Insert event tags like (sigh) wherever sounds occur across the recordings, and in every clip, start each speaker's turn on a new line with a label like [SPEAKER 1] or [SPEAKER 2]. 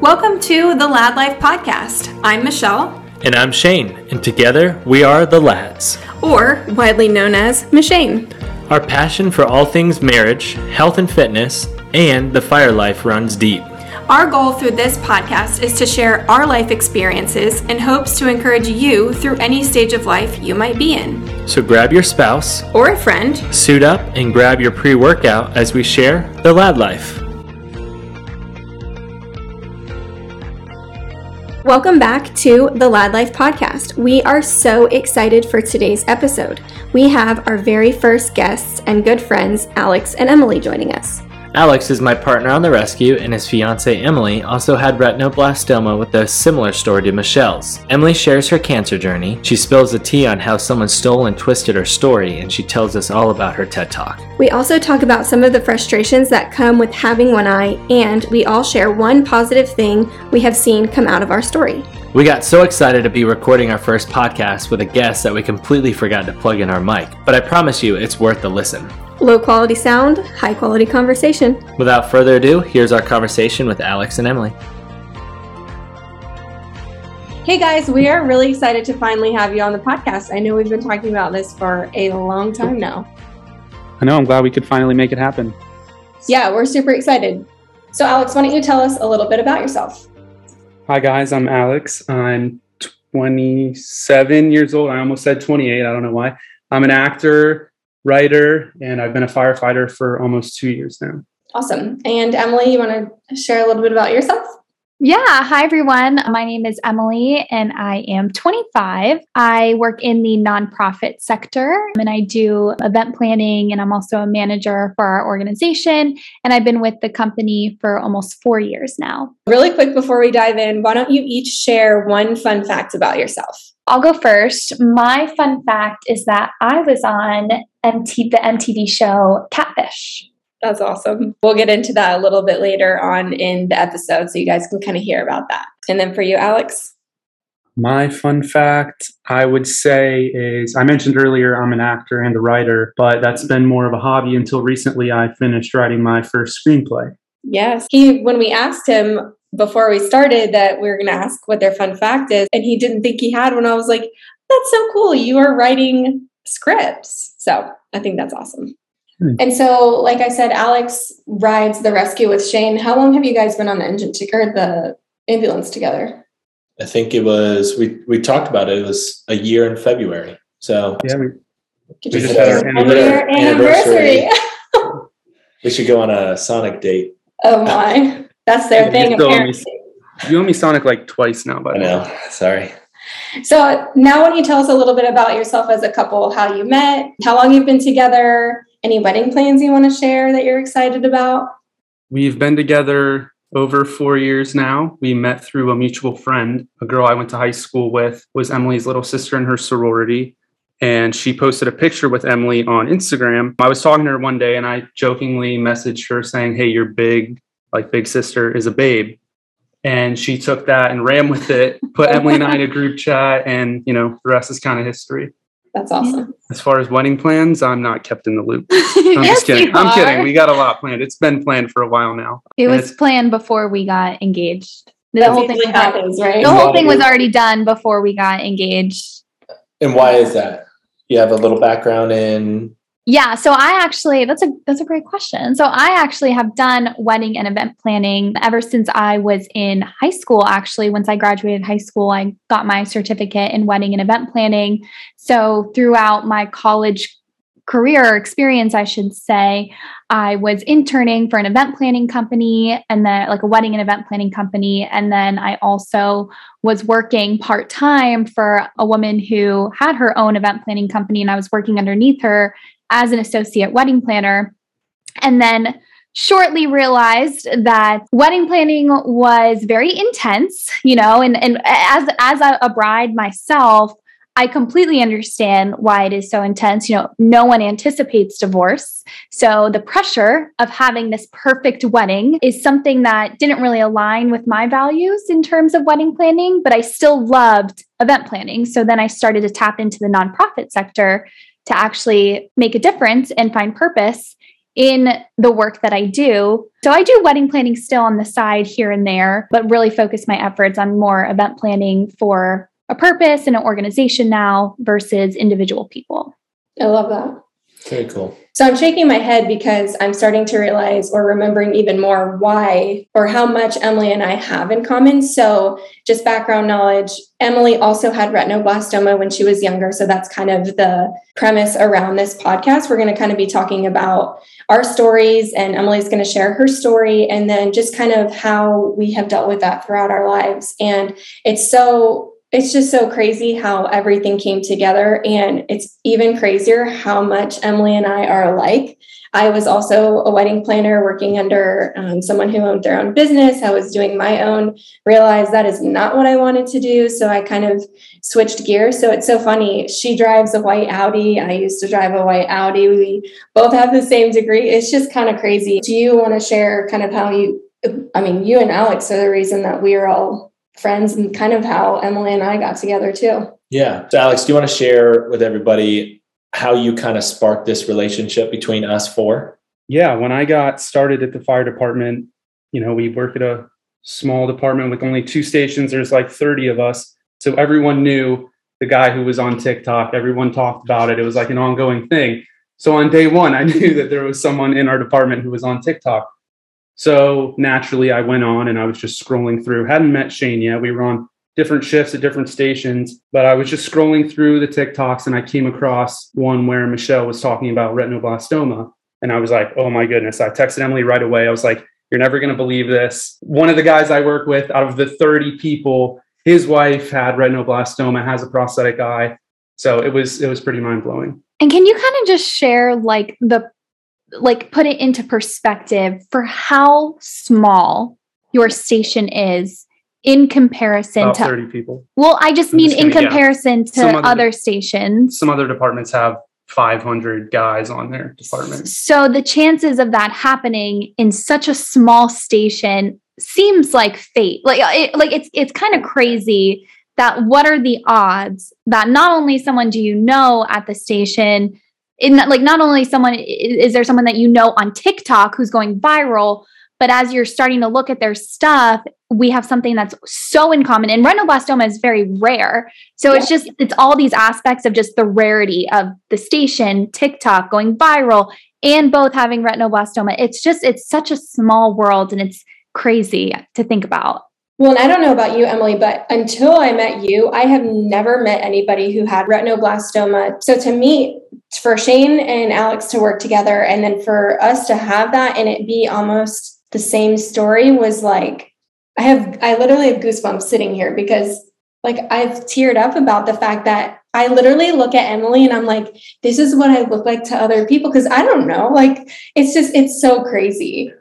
[SPEAKER 1] Welcome to the Lad Life Podcast. I'm Michelle.
[SPEAKER 2] And I'm Shane, and together we are the Lads.
[SPEAKER 1] Or widely known as Mishane.
[SPEAKER 2] Our passion for all things marriage, health and fitness, and the fire life runs deep.
[SPEAKER 1] Our goal through this podcast is to share our life experiences in hopes to encourage you through any stage of life you might be in.
[SPEAKER 2] So grab your spouse,
[SPEAKER 1] Or a friend.
[SPEAKER 2] suit up, and grab your pre workout as we share the Lad Life.
[SPEAKER 1] Welcome back to the Lad Life Podcast. We are so excited for today's episode. We have our very first guests and good friends, Alex and Emily, joining us.
[SPEAKER 2] Alex is my partner on the rescue, and his fiancee Emily also had retinoblastoma with a similar story to Michelle's. Emily shares her cancer journey. She spills the tea on how someone stole and twisted her story, and she tells us all about her TED Talk.
[SPEAKER 1] We also talk about some of the frustrations that come with having one eye, and we all share one positive thing we have seen come out of our story.
[SPEAKER 2] We got so excited to be recording our first podcast with a guest that we completely forgot to plug in our mic, but I promise you it's worth the listen.
[SPEAKER 1] Low quality sound, high quality conversation.
[SPEAKER 2] Without further ado, here's our conversation with Alex and Emily.
[SPEAKER 1] Hey guys, we are really excited to finally have you on the podcast. I know we've been talking about this for a long time now.
[SPEAKER 3] I know. I'm glad we could finally make it happen.
[SPEAKER 1] Yeah, we're super excited. So, Alex, why don't you tell us a little bit about yourself?
[SPEAKER 3] Hi, guys. I'm Alex. I'm 27 years old. I almost said 28. I don't know why. I'm an actor, writer, and I've been a firefighter for almost two years now.
[SPEAKER 1] Awesome. And Emily, you want to share a little bit about yourself?
[SPEAKER 4] Yeah. Hi, everyone. My name is Emily and I am 25. I work in the nonprofit sector and I do event planning and I'm also a manager for our organization. And I've been with the company for almost four years now.
[SPEAKER 1] Really quick before we dive in, why don't you each share one fun fact about yourself?
[SPEAKER 4] I'll go first. My fun fact is that I was on MT- the MTV show Catfish.
[SPEAKER 1] That's awesome. We'll get into that a little bit later on in the episode so you guys can kind of hear about that. And then for you, Alex?
[SPEAKER 3] My fun fact, I would say, is I mentioned earlier I'm an actor and a writer, but that's been more of a hobby until recently I finished writing my first screenplay.
[SPEAKER 1] Yes. He when we asked him before we started that we were going to ask what their fun fact is and he didn't think he had one. I was like, that's so cool. You are writing scripts. So, I think that's awesome.
[SPEAKER 3] Hmm.
[SPEAKER 1] And so, like I said, Alex rides the rescue with Shane. How long have you guys been on the engine to, or the ambulance together?
[SPEAKER 5] I think it was we we talked about it. It was a year in February. So
[SPEAKER 3] Yeah, we, We just had our
[SPEAKER 1] year
[SPEAKER 5] anniversary.
[SPEAKER 1] anniversary? (laughs)
[SPEAKER 5] we should go on a Sonic date.
[SPEAKER 1] oh my. That's their
[SPEAKER 3] You
[SPEAKER 1] thing,
[SPEAKER 3] still owe me- you owe me Sonic like twice now, by the way.
[SPEAKER 5] Sorry.
[SPEAKER 1] So now why don't you tell us a little bit about yourself as a couple, how you met, how long you've been together, any wedding plans you want to share that you're excited about?
[SPEAKER 3] We've been together over four years now. We met through a mutual friend. A girl I went to high school with was Emily's little sister in her sorority. And she posted a picture with Emily on Instagram. I was talking to her one day and I jokingly messaged her saying, Hey, you're big, like big sister is a babe. And she took that and ran with it, put Emily and I in a group (laughs) chat, and you know, the rest is kind of history.
[SPEAKER 1] That's awesome.
[SPEAKER 3] As far as wedding plans, I'm not kept in the loop. (laughs) I'm
[SPEAKER 4] yes,
[SPEAKER 3] just kidding.
[SPEAKER 4] you
[SPEAKER 3] I'm
[SPEAKER 4] are.
[SPEAKER 3] kidding. We got a lot planned. It's been planned for a while now.
[SPEAKER 4] It
[SPEAKER 3] And
[SPEAKER 4] was planned before we got engaged. The
[SPEAKER 1] That's
[SPEAKER 4] whole thing
[SPEAKER 1] usually
[SPEAKER 4] was
[SPEAKER 1] happens, right?
[SPEAKER 4] the whole thing was already done before we got engaged.
[SPEAKER 5] And why is that? You have a little background in
[SPEAKER 4] Yeah, so I actually that's a that's a great question. So I actually have done wedding and event planning ever since I was in high school actually. Once I graduated high school, I got my certificate in wedding and event planning. So throughout my college career experience, I should say, I was interning for an event planning company and then like a wedding and event planning company and then I also was working part-time for a woman who had her own event planning company and I was working underneath her as an associate wedding planner. And then shortly realized that wedding planning was very intense, you know, and, and as as a, bride myself, I completely understand why it is so intense. You know, no one anticipates divorce. So the pressure of having this perfect wedding is something that didn't really align with my values in terms of wedding planning, but I still loved event planning. So then I started to tap into the nonprofit sector to actually make a difference and find purpose in the work that I do. So I do wedding planning still on the side here and there, but really focus my efforts on more event planning for a purpose and an organization now versus individual people.
[SPEAKER 1] I love that.
[SPEAKER 5] Very cool.
[SPEAKER 1] So I'm shaking my head because I'm starting to realize or remembering even more why or how much Emily and I have in common. So, just background knowledge Emily also had retinoblastoma when she was younger. So, that's kind of the premise around this podcast. We're going to kind of be talking about our stories, and Emily's going to share her story and then just kind of how we have dealt with that throughout our lives. And it's so it's just so crazy how everything came together. And it's even crazier how much Emily and I are alike. I was also a wedding planner working under um, someone who owned their own business. I was doing my own, realized that is not what I wanted to do. So I kind of switched gears. So it's so funny. She drives a white Audi. I used to drive a white Audi. We both have the same degree. It's just kind of crazy. Do you want to share kind of how you, I mean, you and Alex are the reason that we are all friends and kind of how Emily and I got together too.
[SPEAKER 5] Yeah. So, Alex, do you want to share with everybody how you kind of sparked this relationship between us four?
[SPEAKER 3] Yeah. When I got started at the fire department, you know, we work at a small department with only two stations. There's like 30 of us. So everyone knew the guy who was on TikTok. Everyone talked about it. It was like an ongoing thing. So on day one, I (laughs) knew that there was someone in our department who was on TikTok. So naturally, I went on and I was just scrolling through. Hadn't met Shane yet. We were on different shifts at different stations, but I was just scrolling through the TikToks and I came across one where Michelle was talking about retinoblastoma. And I was like, oh my goodness. I texted Emily right away. I was like, you're never going to believe this. One of the guys I work with, out of the 30 people, his wife had retinoblastoma, has a prosthetic eye. So it was it was pretty mind blowing.
[SPEAKER 4] And can you kind of just share like the like put it into perspective for how small your station is in comparison
[SPEAKER 3] About
[SPEAKER 4] to
[SPEAKER 3] 30 people.
[SPEAKER 4] Well, I just
[SPEAKER 3] I'm
[SPEAKER 4] mean
[SPEAKER 3] just
[SPEAKER 4] in
[SPEAKER 3] gonna- yeah.
[SPEAKER 4] comparison to other,
[SPEAKER 3] other-
[SPEAKER 4] stations.
[SPEAKER 3] Some other departments have 500 guys on their department.
[SPEAKER 4] So the chances of that happening in such a small station seems like fate. Like uh, it, like it's it's kind of crazy that what are the odds that not only someone do you know at the station in like not only someone is there someone that you know on TikTok who's going viral, but as you're starting to look at their stuff, we have something that's so in common. And retinoblastoma is very rare. So it's just it's all these aspects of just the rarity of the station, TikTok going viral, and both having retinoblastoma. It's just it's such a small world and it's crazy to think about.
[SPEAKER 1] Well, and I don't know about you, Emily, but until I met you, I have never met anybody who had retinoblastoma. So to me, for Shane and Alex to work together and then for us to have that and it be almost the same story was like I have I literally have goosebumps sitting here because like I've teared up about the fact that I literally look at Emily and I'm like, this is what I look like to other people because I don't know. Like it's just it's so crazy.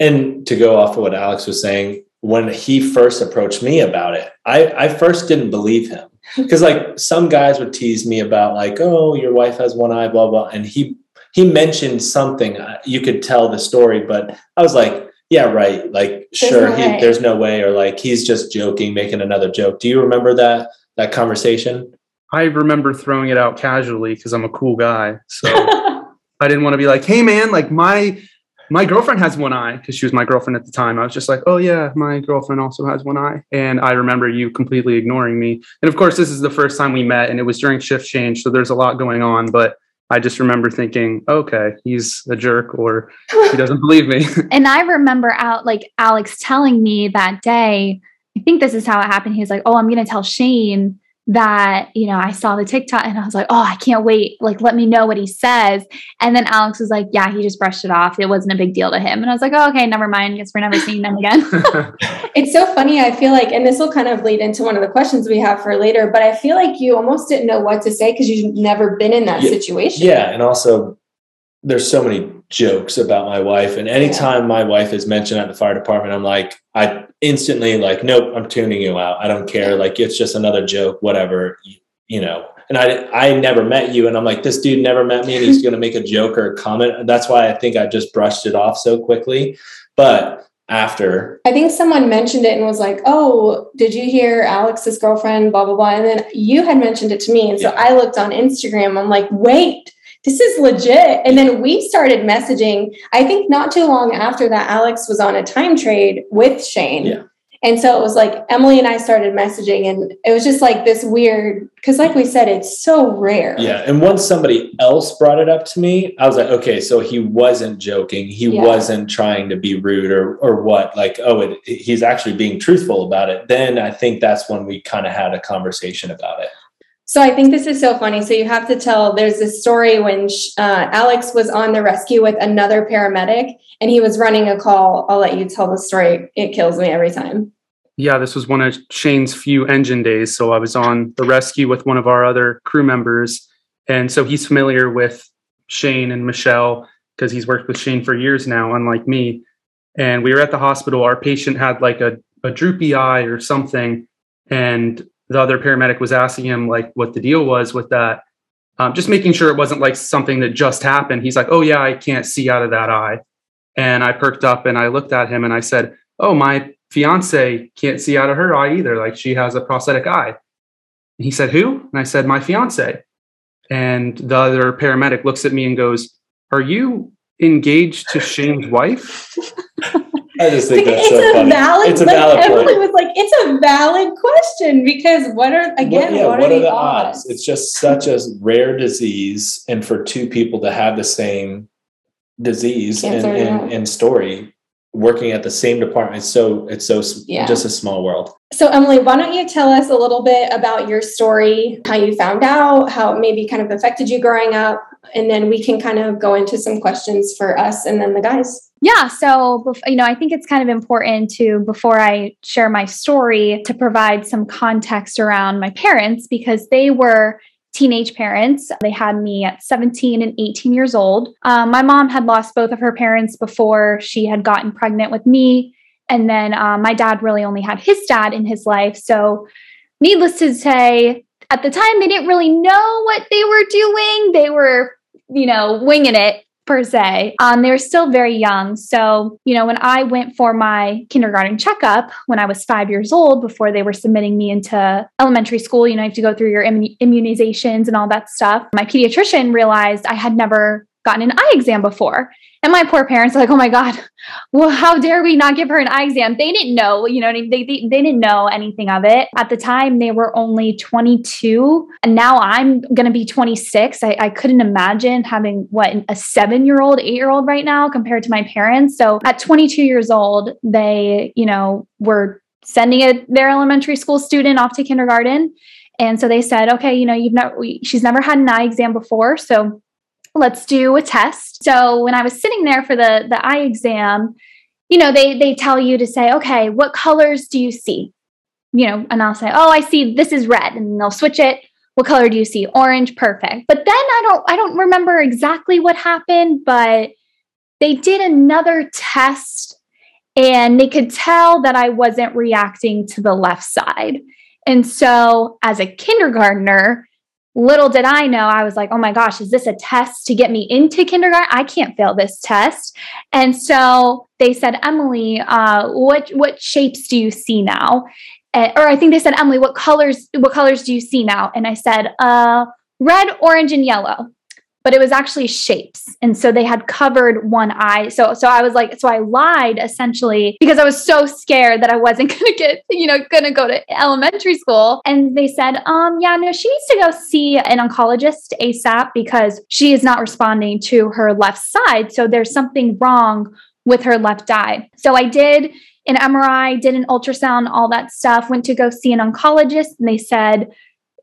[SPEAKER 5] And to go off of what Alex was saying, when he first approached me about it, I, I first didn't believe him. (laughs) Because like some guys would tease me about like, oh, your wife has one eye, blah blah. And he he mentioned something. uh, You could tell the story, but I was like, yeah, right. Like, sure,
[SPEAKER 1] no
[SPEAKER 5] he, there's no way, or like he's just joking, making another joke. Do you remember that that conversation?
[SPEAKER 3] I remember throwing it out casually because I'm a cool guy. So (laughs) I didn't want to be like, hey man, like my my girlfriend has one eye because she was my girlfriend at the time. I was just like, oh yeah, my girlfriend also has one eye. And I remember you completely ignoring me. And of course, this is the first time we met and it was during shift change. So there's a lot going on. But I just remember thinking, okay, he's a jerk or he doesn't (laughs) believe me. (laughs)
[SPEAKER 4] And I remember out like Alex telling me that day, I think this is how it happened. He was like, Oh, I'm gonna tell Shane that, you know, I saw the TikTok and I was like, Oh, I can't wait. Like, let me know what he says. And then Alex was like, Yeah, he just brushed it off. It wasn't a big deal to him. And I was like, Oh, okay, never mind. Guess we're never (laughs) seeing them again. (laughs)
[SPEAKER 1] It's so funny. I feel like, and this will kind of lead into one of the questions we have for later, but I feel like you almost didn't know what to say because you've never been in that
[SPEAKER 5] Yeah.
[SPEAKER 1] situation.
[SPEAKER 5] Yeah, and also there's so many jokes about my wife, and anytime my wife is mentioned at the fire department, I'm like, I instantly like, nope, I'm tuning you out. I don't care. Like it's just another joke, whatever, you, know. And I I never met you, and I'm like, this dude never met me, and he's (laughs) gonna make a joke or a comment. That's why I think I just brushed it off so quickly. But after,
[SPEAKER 1] I think someone mentioned it and was like, Oh, did you hear Alex's girlfriend? Blah, blah, blah. And then you had mentioned it to me. And so
[SPEAKER 5] Yeah.
[SPEAKER 1] I looked on Instagram. I'm like, Wait, this is legit. And then we started messaging. I think not too long after that, Alex was on a time trade with Shane.
[SPEAKER 5] Yeah.
[SPEAKER 1] And so it was like Emily and I started messaging, and it was just like this weird, because like we said, it's so rare.
[SPEAKER 5] Yeah. And once somebody else brought it up to me, I was like, okay, so he wasn't joking. He
[SPEAKER 1] Yeah.
[SPEAKER 5] wasn't trying to be rude or or what. Like, oh, it, he's actually being truthful about it. Then I think that's when we kind of had a conversation about it.
[SPEAKER 1] So I think this is so funny. So you have to tell. There's this story when uh, Alex was on the rescue with another paramedic, and he was running a call. I'll let you tell the story. It kills me every time.
[SPEAKER 3] Yeah, this was one of Shane's few engine days. So I was on the rescue with one of our other crew members. And so he's familiar with Shane and Michelle because he's worked with Shane for years now, unlike me. And we were at the hospital. Our patient had like a, a droopy eye or something. And the other paramedic was asking him like what the deal was with that. Um, just making sure it wasn't like something that just happened. He's like, oh, yeah, I can't see out of that eye. And I perked up and I looked at him and I said, oh, my fiance can't see out of her eye either. Like she has a prosthetic eye. And he said, Who? And I said, My fiance. And the other paramedic looks at me and goes, Are you engaged to Shane's wife? (laughs)
[SPEAKER 5] I just think that's
[SPEAKER 1] it's
[SPEAKER 5] so
[SPEAKER 1] a
[SPEAKER 5] funny.
[SPEAKER 1] valid.
[SPEAKER 5] it's a
[SPEAKER 1] like,
[SPEAKER 5] valid
[SPEAKER 1] Emily
[SPEAKER 5] point.
[SPEAKER 1] was like, "It's a valid question because what are again?
[SPEAKER 5] yeah,
[SPEAKER 1] what, are, the odds?"
[SPEAKER 5] It's just such a rare disease, and for two people to have the same disease and,
[SPEAKER 1] Cancer,
[SPEAKER 5] and,
[SPEAKER 1] yeah.
[SPEAKER 5] and story working at the same department, so it's so
[SPEAKER 1] Yeah.
[SPEAKER 5] just a small world.
[SPEAKER 1] So, Emily, why don't you tell us a little bit about your story, how you found out, how it maybe kind of affected you growing up, and then we can kind of go into some questions for us and then the guys.
[SPEAKER 4] Yeah. So, you know, I think it's kind of important to, before I share my story, to provide some context around my parents because they were teenage parents. They had me at 17 and 18 years old. Um, my mom had lost both of her parents before she had gotten pregnant with me. And then um, my dad really only had his dad in his life. So, needless to say, at the time, they didn't really know what they were doing. They were, you know, winging it per se. Um, they were still very young. So, you know, when I went for my kindergarten checkup when I was five years old, before they were submitting me into elementary school, you know, you have to go through your immunizations and all that stuff. My pediatrician realized I had never gotten an eye exam before. And my poor parents are like, oh my God, well, how dare we not give her an eye exam? They didn't know, you know, I mean? they, they, they didn't know anything of it. At the time, they were only 22. And now I'm going to be 26. I, I couldn't imagine having what a seven year old, eight year old right now compared to my parents. So at 22 years old, they, you know, were sending a, their elementary school student off to kindergarten. And so they said, okay, you know, you've never, she's never had an eye exam before. So let's do a test. So when I was sitting there for the the eye exam, you know, they they tell you to say, okay, what colors do you see? You know, and I'll say, oh, I see this is red, and they'll switch it. What color do you see? Orange, perfect. But then I don't I don't remember exactly what happened, but they did another test and they could tell that I wasn't reacting to the left side. And so as a kindergartner, little did I know, I was like, oh my gosh, is this a test to get me into kindergarten? I can't fail this test. And so they said, Emily, uh, what what shapes do you see now? Uh, or I think they said, Emily, what colors what colors do you see now? And I said, uh, red, orange, and yellow. But it was actually shapes, and so they had covered one eye. So, so I was like, so I lied essentially because I was so scared that I wasn't (laughs) going to get, you know, going to go to elementary school. And they said, um, yeah, no, she needs to go see an oncologist ASAP because she is not responding to her left side. So there's something wrong with her left eye. So I did an MRI, did an ultrasound, all that stuff, went to go see an oncologist, and they said,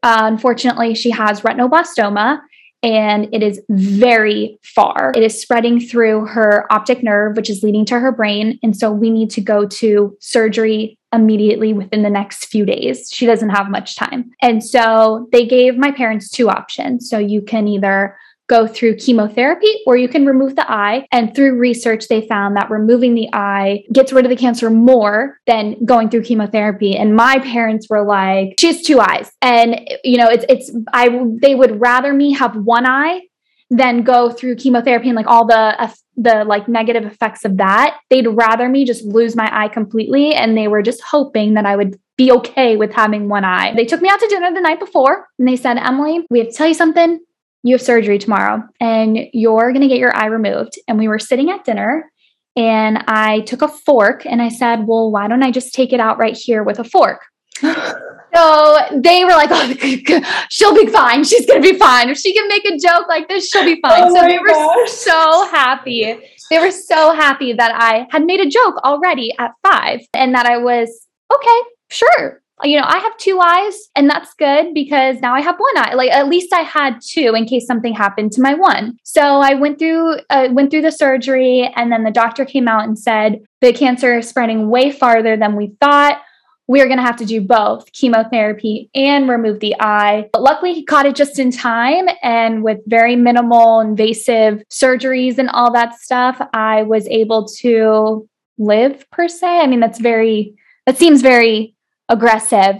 [SPEAKER 4] uh, unfortunately, she has retinoblastoma and it is very far. It is spreading through her optic nerve, which is leading to her brain. And so we need to go to surgery immediately within the next few days. She doesn't have much time. And so they gave my parents two options. So you can either go through chemotherapy or you can remove the eye. And through research, they found that removing the eye gets rid of the cancer more than going through chemotherapy. And my parents were like, she has two eyes. And, you know, it's, it's, I, they would rather me have one eye than go through chemotherapy and like all the, the like negative effects of that. They'd rather me just lose my eye completely. And they were just hoping that I would be okay with having one eye. They took me out to dinner the night before and they said, Emily, we have to tell you something you have surgery tomorrow and you're going to get your eye removed. And we were sitting at dinner and I took a fork and I said, Well, why don't I just take it out right here with a fork? (laughs) so they were like, Oh, (laughs) she'll be fine. She's going to be fine. If she can make a joke like this, she'll be fine.
[SPEAKER 1] Oh
[SPEAKER 4] so they were
[SPEAKER 1] gosh.
[SPEAKER 4] so happy. They were so happy that I had made a joke already at five and that I was okay, sure. You know, I have two eyes and that's good because now I have one eye. Like at least I had two in case something happened to my one. So I went through uh, went through the surgery and then the doctor came out and said the cancer is spreading way farther than we thought. We're going to have to do both chemotherapy and remove the eye. But luckily, he caught it just in time. And with very minimal invasive surgeries and all that stuff, I was able to live per se. I mean, that's very, that seems very aggressive.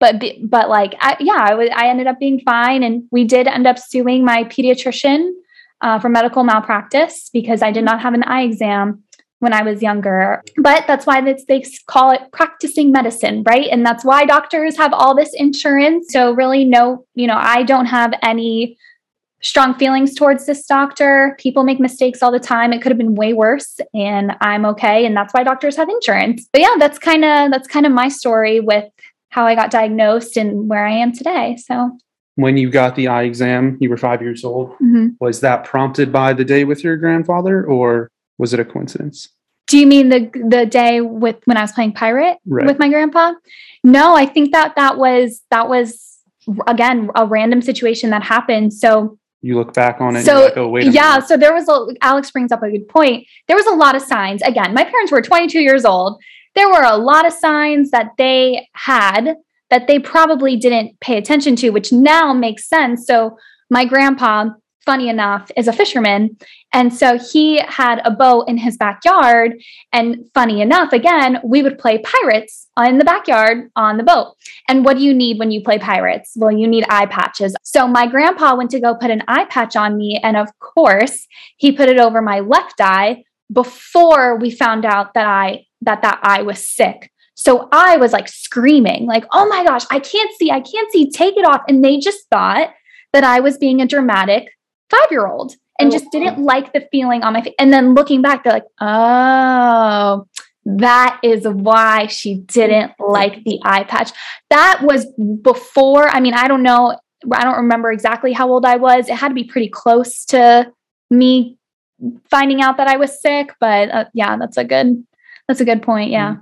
[SPEAKER 4] But, but like, I, yeah, I was, I ended up being fine. And we did end up suing my pediatrician uh, for medical malpractice because I did not have an eye exam when I was younger. But that's why they call it practicing medicine, right? And that's why doctors have all this insurance. So, really, no, you know, I don't have any strong feelings towards this doctor. People make mistakes all the time. It could have been way worse and I'm okay and that's why doctors have insurance. But yeah, that's kind of that's kind of my story with how I got diagnosed and where I am today. So,
[SPEAKER 3] When you got the eye exam, you were five years old.
[SPEAKER 4] mhm.
[SPEAKER 3] Was that prompted by the day with your grandfather or was it a coincidence?
[SPEAKER 4] Do you mean the the day with when I was playing pirate
[SPEAKER 3] Right.
[SPEAKER 4] with my grandpa? No, I think that that was that was again a random situation that happened. So
[SPEAKER 3] You look back on it and
[SPEAKER 4] so
[SPEAKER 3] you're like, oh, wait a
[SPEAKER 4] yeah,
[SPEAKER 3] minute.
[SPEAKER 4] so there was a Alex brings up a good point. There was a lot of signs. Again, my parents were 22 years old. There were a lot of signs that they had that they probably didn't pay attention to, which now makes sense. So my grandpa, funny enough, is a fisherman. And so he had a boat in his backyard. And funny enough, again, we would play pirates in the backyard on the boat. And what do you need when you play pirates? Well, you need eye patches. So my grandpa went to go put an eye patch on me. And of course, he put it over my left eye before we found out that I that that eye was sick. So I was like screaming, like, "Oh my gosh, I can't see. I can't see. Take it off." And they just thought that I was being a dramatic 5-year-old and
[SPEAKER 1] Oh,
[SPEAKER 4] just didn't like the feeling on my face. And then looking back, they're like, "Oh, that is why she didn't like the eye patch." That was before, I mean, I don't know, I don't remember exactly how old I was. It had to be pretty close to me finding out that I was sick, but uh, yeah, that's a good that's a good point. Yeah.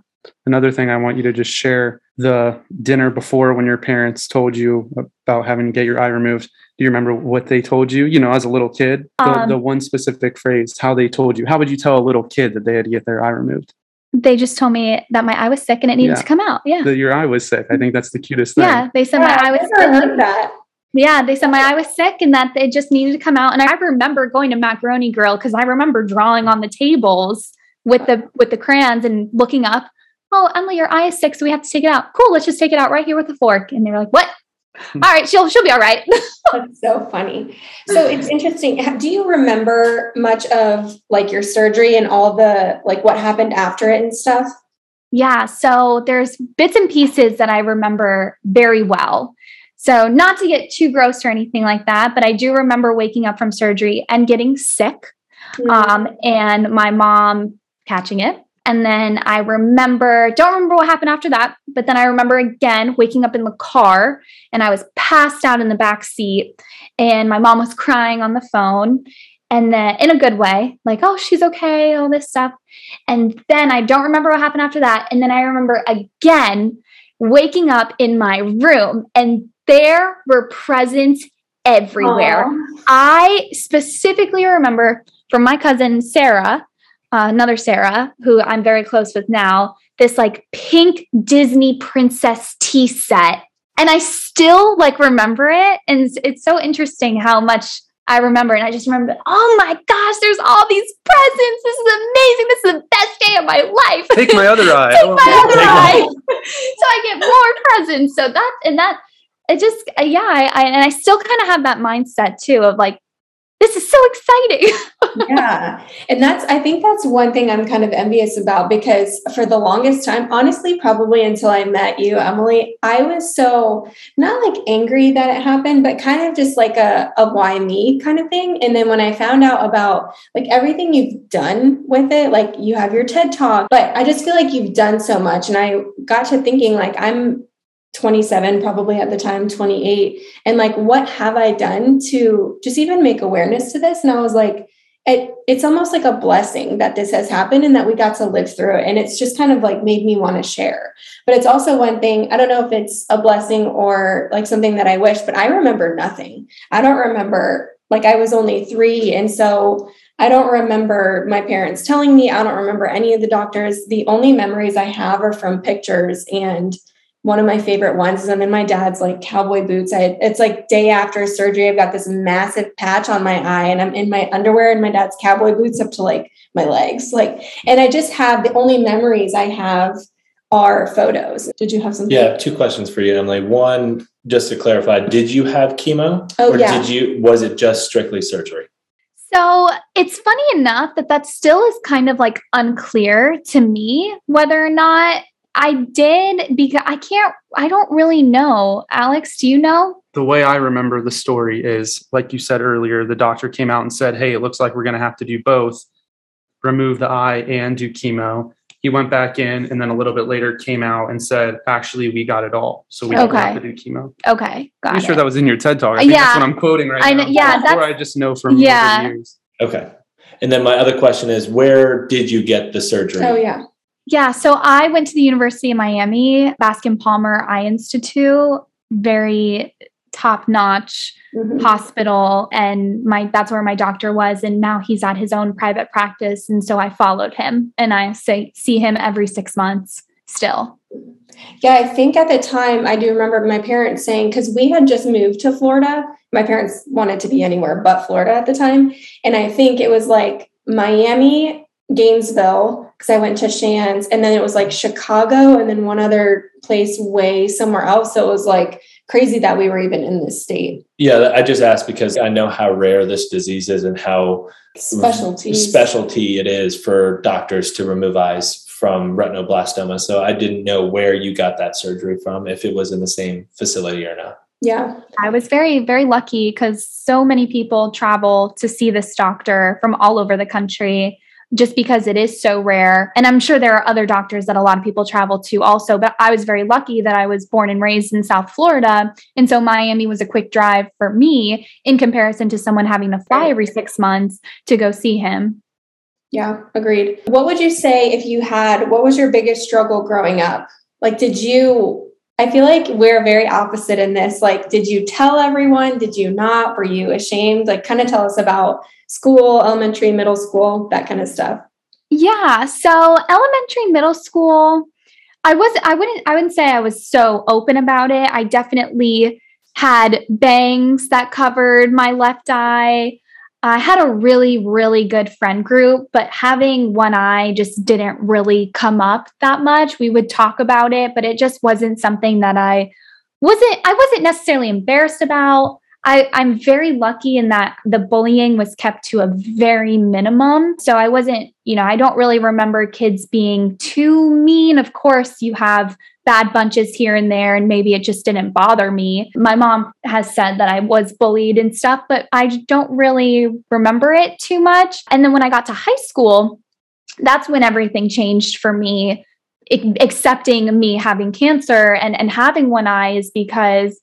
[SPEAKER 3] Another thing I want you to just share the dinner before when your parents told you about having to get your eye removed. Do you remember what they told you? You know, as a little kid, the,
[SPEAKER 4] Um,
[SPEAKER 3] the one specific phrase, how they told you. How would you tell a little kid that they had to get their eye removed?
[SPEAKER 4] They just told me that my eye was sick and it needed
[SPEAKER 3] Yeah.
[SPEAKER 4] to come out. Yeah.
[SPEAKER 3] That your eye was sick. I think that's the cutest thing.
[SPEAKER 4] Yeah, they said my eye was
[SPEAKER 1] I never
[SPEAKER 4] sick.
[SPEAKER 1] heard that.
[SPEAKER 4] Yeah, they said my eye was sick and that it just needed to come out. And I remember going to Macaroni Grill because I remember drawing on the tables with the with the crayons and looking up. Oh, Emily, your eye is sick, so we have to take it out. Cool, let's just take it out right here with a fork. And they were like, "What? (laughs) All right, she'll she'll be all right." (laughs)
[SPEAKER 1] That's so funny. So it's interesting. Do you remember much of like your surgery and all the like what happened after it and stuff?
[SPEAKER 4] Yeah, so there's bits and pieces that I remember very well. So, not to get too gross or anything like that, but I do remember waking up from surgery and getting sick, um, and my mom catching it. And then I remember, don't remember what happened after that, but then I remember again waking up in the car and I was passed out in the back seat, and my mom was crying on the phone. And then, in a good way, like, oh, she's okay, all this stuff. And then I don't remember what happened after that. And then I remember again waking up in my room and there were presents everywhere.
[SPEAKER 1] Aw.
[SPEAKER 4] I specifically remember from my cousin Sarah, uh, another Sarah, who I'm very close with now, this like pink Disney princess tea set. And I still like remember it. And it's, it's so interesting how much I remember. And I just remember, oh my gosh, there's all these presents. This is amazing. This is the best day of my life. (laughs)
[SPEAKER 3] Take my other (laughs) eye.
[SPEAKER 4] Take my other eye. (laughs) so I get more presents. So that and that it just uh, yeah, I, I and I still kind of have that mindset too of like this is so exciting. (laughs)
[SPEAKER 1] yeah. And that's, I think that's one thing I'm kind of envious about because for the longest time, honestly, probably until I met you, Emily, I was so not like angry that it happened, but kind of just like a, a why me kind of thing. And then when I found out about like everything you've done with it, like you have your TED talk, but I just feel like you've done so much. And I got to thinking like I'm 27 probably at the time 28 and like what have i done to just even make awareness to this? And i was like it, it's almost like a blessing that this has happened and that we got to live through it. And it's just kind of like made me want to share. But it's also one thing i don't know if it's a blessing or like something that i wish but i remember nothing. I don't remember like i was only three and so I don't remember my parents telling me. I don't remember any of the doctors. The only memories I have are from pictures and one of my favorite ones is I'm in my dad's like cowboy boots. I it's like day after surgery. I've got this massive patch on my eye and I'm in my underwear and my dad's cowboy boots up to like my legs. Like, and I just have the only memories I have are photos. Did you have something?
[SPEAKER 5] Yeah, two questions for you, Emily. One, just to clarify, did you have chemo?
[SPEAKER 1] Oh,
[SPEAKER 5] or
[SPEAKER 1] yeah.
[SPEAKER 5] did you was it just strictly surgery?
[SPEAKER 4] So it's funny enough that that still is kind of like unclear to me whether or not I did because I can't, I don't really know. Alex, do you know?
[SPEAKER 3] The way I remember the story is, like you said earlier, the doctor came out and said, Hey, it looks like we're going to have to do both remove the eye and do chemo. He went back in and then a little bit later came out and said, Actually, we got it all. So we don't have to do chemo.
[SPEAKER 4] Okay, got
[SPEAKER 3] I'm
[SPEAKER 4] it.
[SPEAKER 3] sure that was in your TED talk. I think
[SPEAKER 4] Yeah.
[SPEAKER 3] that's what I'm quoting right
[SPEAKER 4] I
[SPEAKER 3] now.
[SPEAKER 4] know- yeah,
[SPEAKER 3] Or
[SPEAKER 4] that's-
[SPEAKER 3] I just know from
[SPEAKER 4] Yeah.
[SPEAKER 3] the years.
[SPEAKER 5] Okay. And then my other question is where did you get the surgery?
[SPEAKER 1] Oh yeah.
[SPEAKER 4] Yeah, so I went to the University of Miami, Bascom Palmer Eye Institute, very top notch
[SPEAKER 1] Mhm.
[SPEAKER 4] hospital and my that's where my doctor was and now he's at his own private practice and so I followed him and I say see him every 6 months still.
[SPEAKER 1] Yeah, I think at the time I do remember my parents saying because we had just moved to Florida. My parents wanted to be anywhere but Florida at the time, and I think it was like Miami, Gainesville, because I went to Shands, and then it was like Chicago, and then one other place way somewhere else. So it was like crazy that we were even in this state.
[SPEAKER 5] Yeah, I just asked because I know how rare this disease is and how
[SPEAKER 1] Specialties.
[SPEAKER 5] specialty it is for doctors to remove eyes from retinoblastoma. So I didn't know where you got that surgery from, if it was in the same facility or not.
[SPEAKER 1] Yeah.
[SPEAKER 4] I was very, very lucky because so many people travel to see this doctor from all over the country just because it is so rare. And I'm sure there are other doctors that a lot of people travel to also, but I was very lucky that I was born and raised in South Florida. And so Miami was a quick drive for me in comparison to someone having to fly every six months to go see him.
[SPEAKER 1] Yeah, agreed. What would you say if you had, what was your biggest struggle growing up? Like, did you, I feel like we're very opposite in this. Like, did you tell everyone? Did you not? Were you ashamed? Like, kind of tell us about school, elementary, middle school, that kind of stuff.
[SPEAKER 4] Yeah. So elementary, middle school, I was I wouldn't I wouldn't say I was so open about it. I definitely had bangs that covered my left eye. I had a really, really good friend group, but having one eye just didn't really come up that much. We would talk about it, but it just wasn't something that I wasn't I wasn't necessarily embarrassed about. I, I'm very lucky in that the bullying was kept to a very minimum. So I wasn't, you know, I don't really remember kids being too mean. Of course, you have bad bunches here and there, and maybe it just didn't bother me. My mom has said that I was bullied and stuff, but I don't really remember it too much. And then when I got to high school, that's when everything changed for me. Ac- accepting me having cancer and, and having one eye is because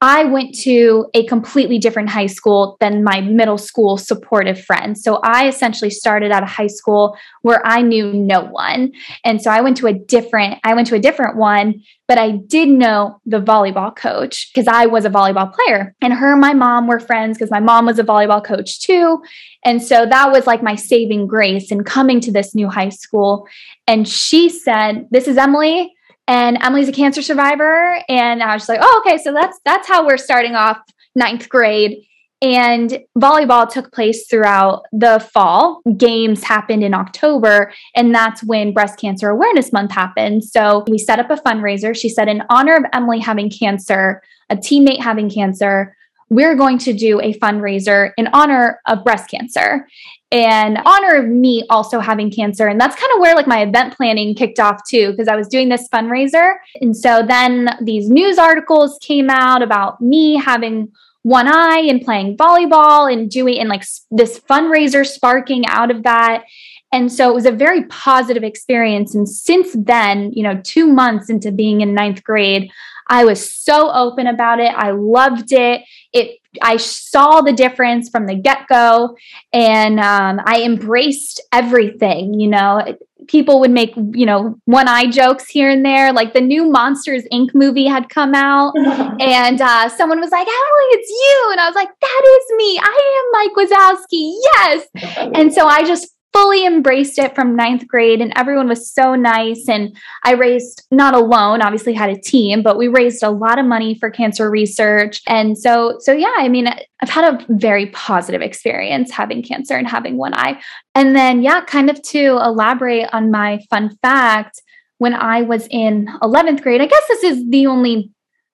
[SPEAKER 4] I went to a completely different high school than my middle school supportive friends. So I essentially started at a high school where I knew no one. And so I went to a different I went to a different one, but I did know the volleyball coach because I was a volleyball player. And her and my mom were friends because my mom was a volleyball coach too. And so that was like my saving grace in coming to this new high school. And she said, "This is Emily and Emily's a cancer survivor. And I was just like, oh, okay, so that's that's how we're starting off ninth grade. And volleyball took place throughout the fall. Games happened in October, and that's when Breast Cancer Awareness Month happened. So we set up a fundraiser. She said, in honor of Emily having cancer, a teammate having cancer, we're going to do a fundraiser in honor of breast cancer and honor of me also having cancer. And that's kind of where like my event planning kicked off too, because I was doing this fundraiser. And so then these news articles came out about me having one eye and playing volleyball and doing and like this fundraiser sparking out of that. And so it was a very positive experience. And since then, you know, two months into being in ninth grade, I was so open about it. I loved it. It I saw the difference from the get go, and um, I embraced everything. You know, people would make you know one eye jokes here and there. Like the new Monsters Inc. movie had come out, (laughs) and uh, someone was like, "Emily, it's you," and I was like, "That is me. I am Mike Wazowski. Yes." (laughs) and so I just fully embraced it from ninth grade and everyone was so nice and i raised not alone obviously had a team but we raised a lot of money for cancer research. And so so yeah i mean i've had a very positive experience having cancer and having one eye. And then yeah kind of to elaborate on my fun fact when i was in 11th grade i guess this is the only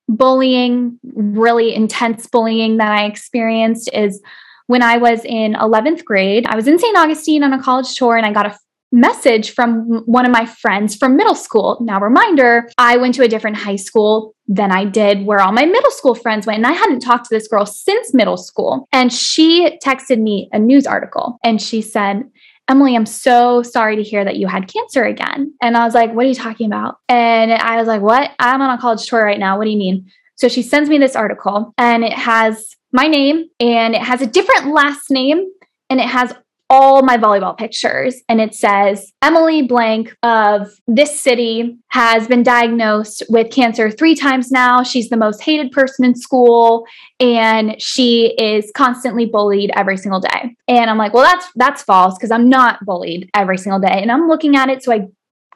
[SPEAKER 4] bullying really intense bullying that i experienced is when I was in 11th grade. I was in St. Augustine on a college tour and I got a message from one of my friends from middle school. Now, reminder, I went to a different high school than I did where all my middle school friends went. And I hadn't talked to this girl since middle school. And she texted me a news article and she said, Emily, I'm so sorry to hear that you had cancer again. And I was like, What are you talking about? And I was like, What? I'm on a college tour right now. What do you mean? So she sends me this article and it has my name and it has a different last name and it has all my volleyball pictures and it says Emily Blank of this city has been diagnosed with cancer 3 times now. She's the most hated person in school and she is constantly bullied every single day. And I'm like, well that's that's false because I'm not bullied every single day. And I'm looking at it so I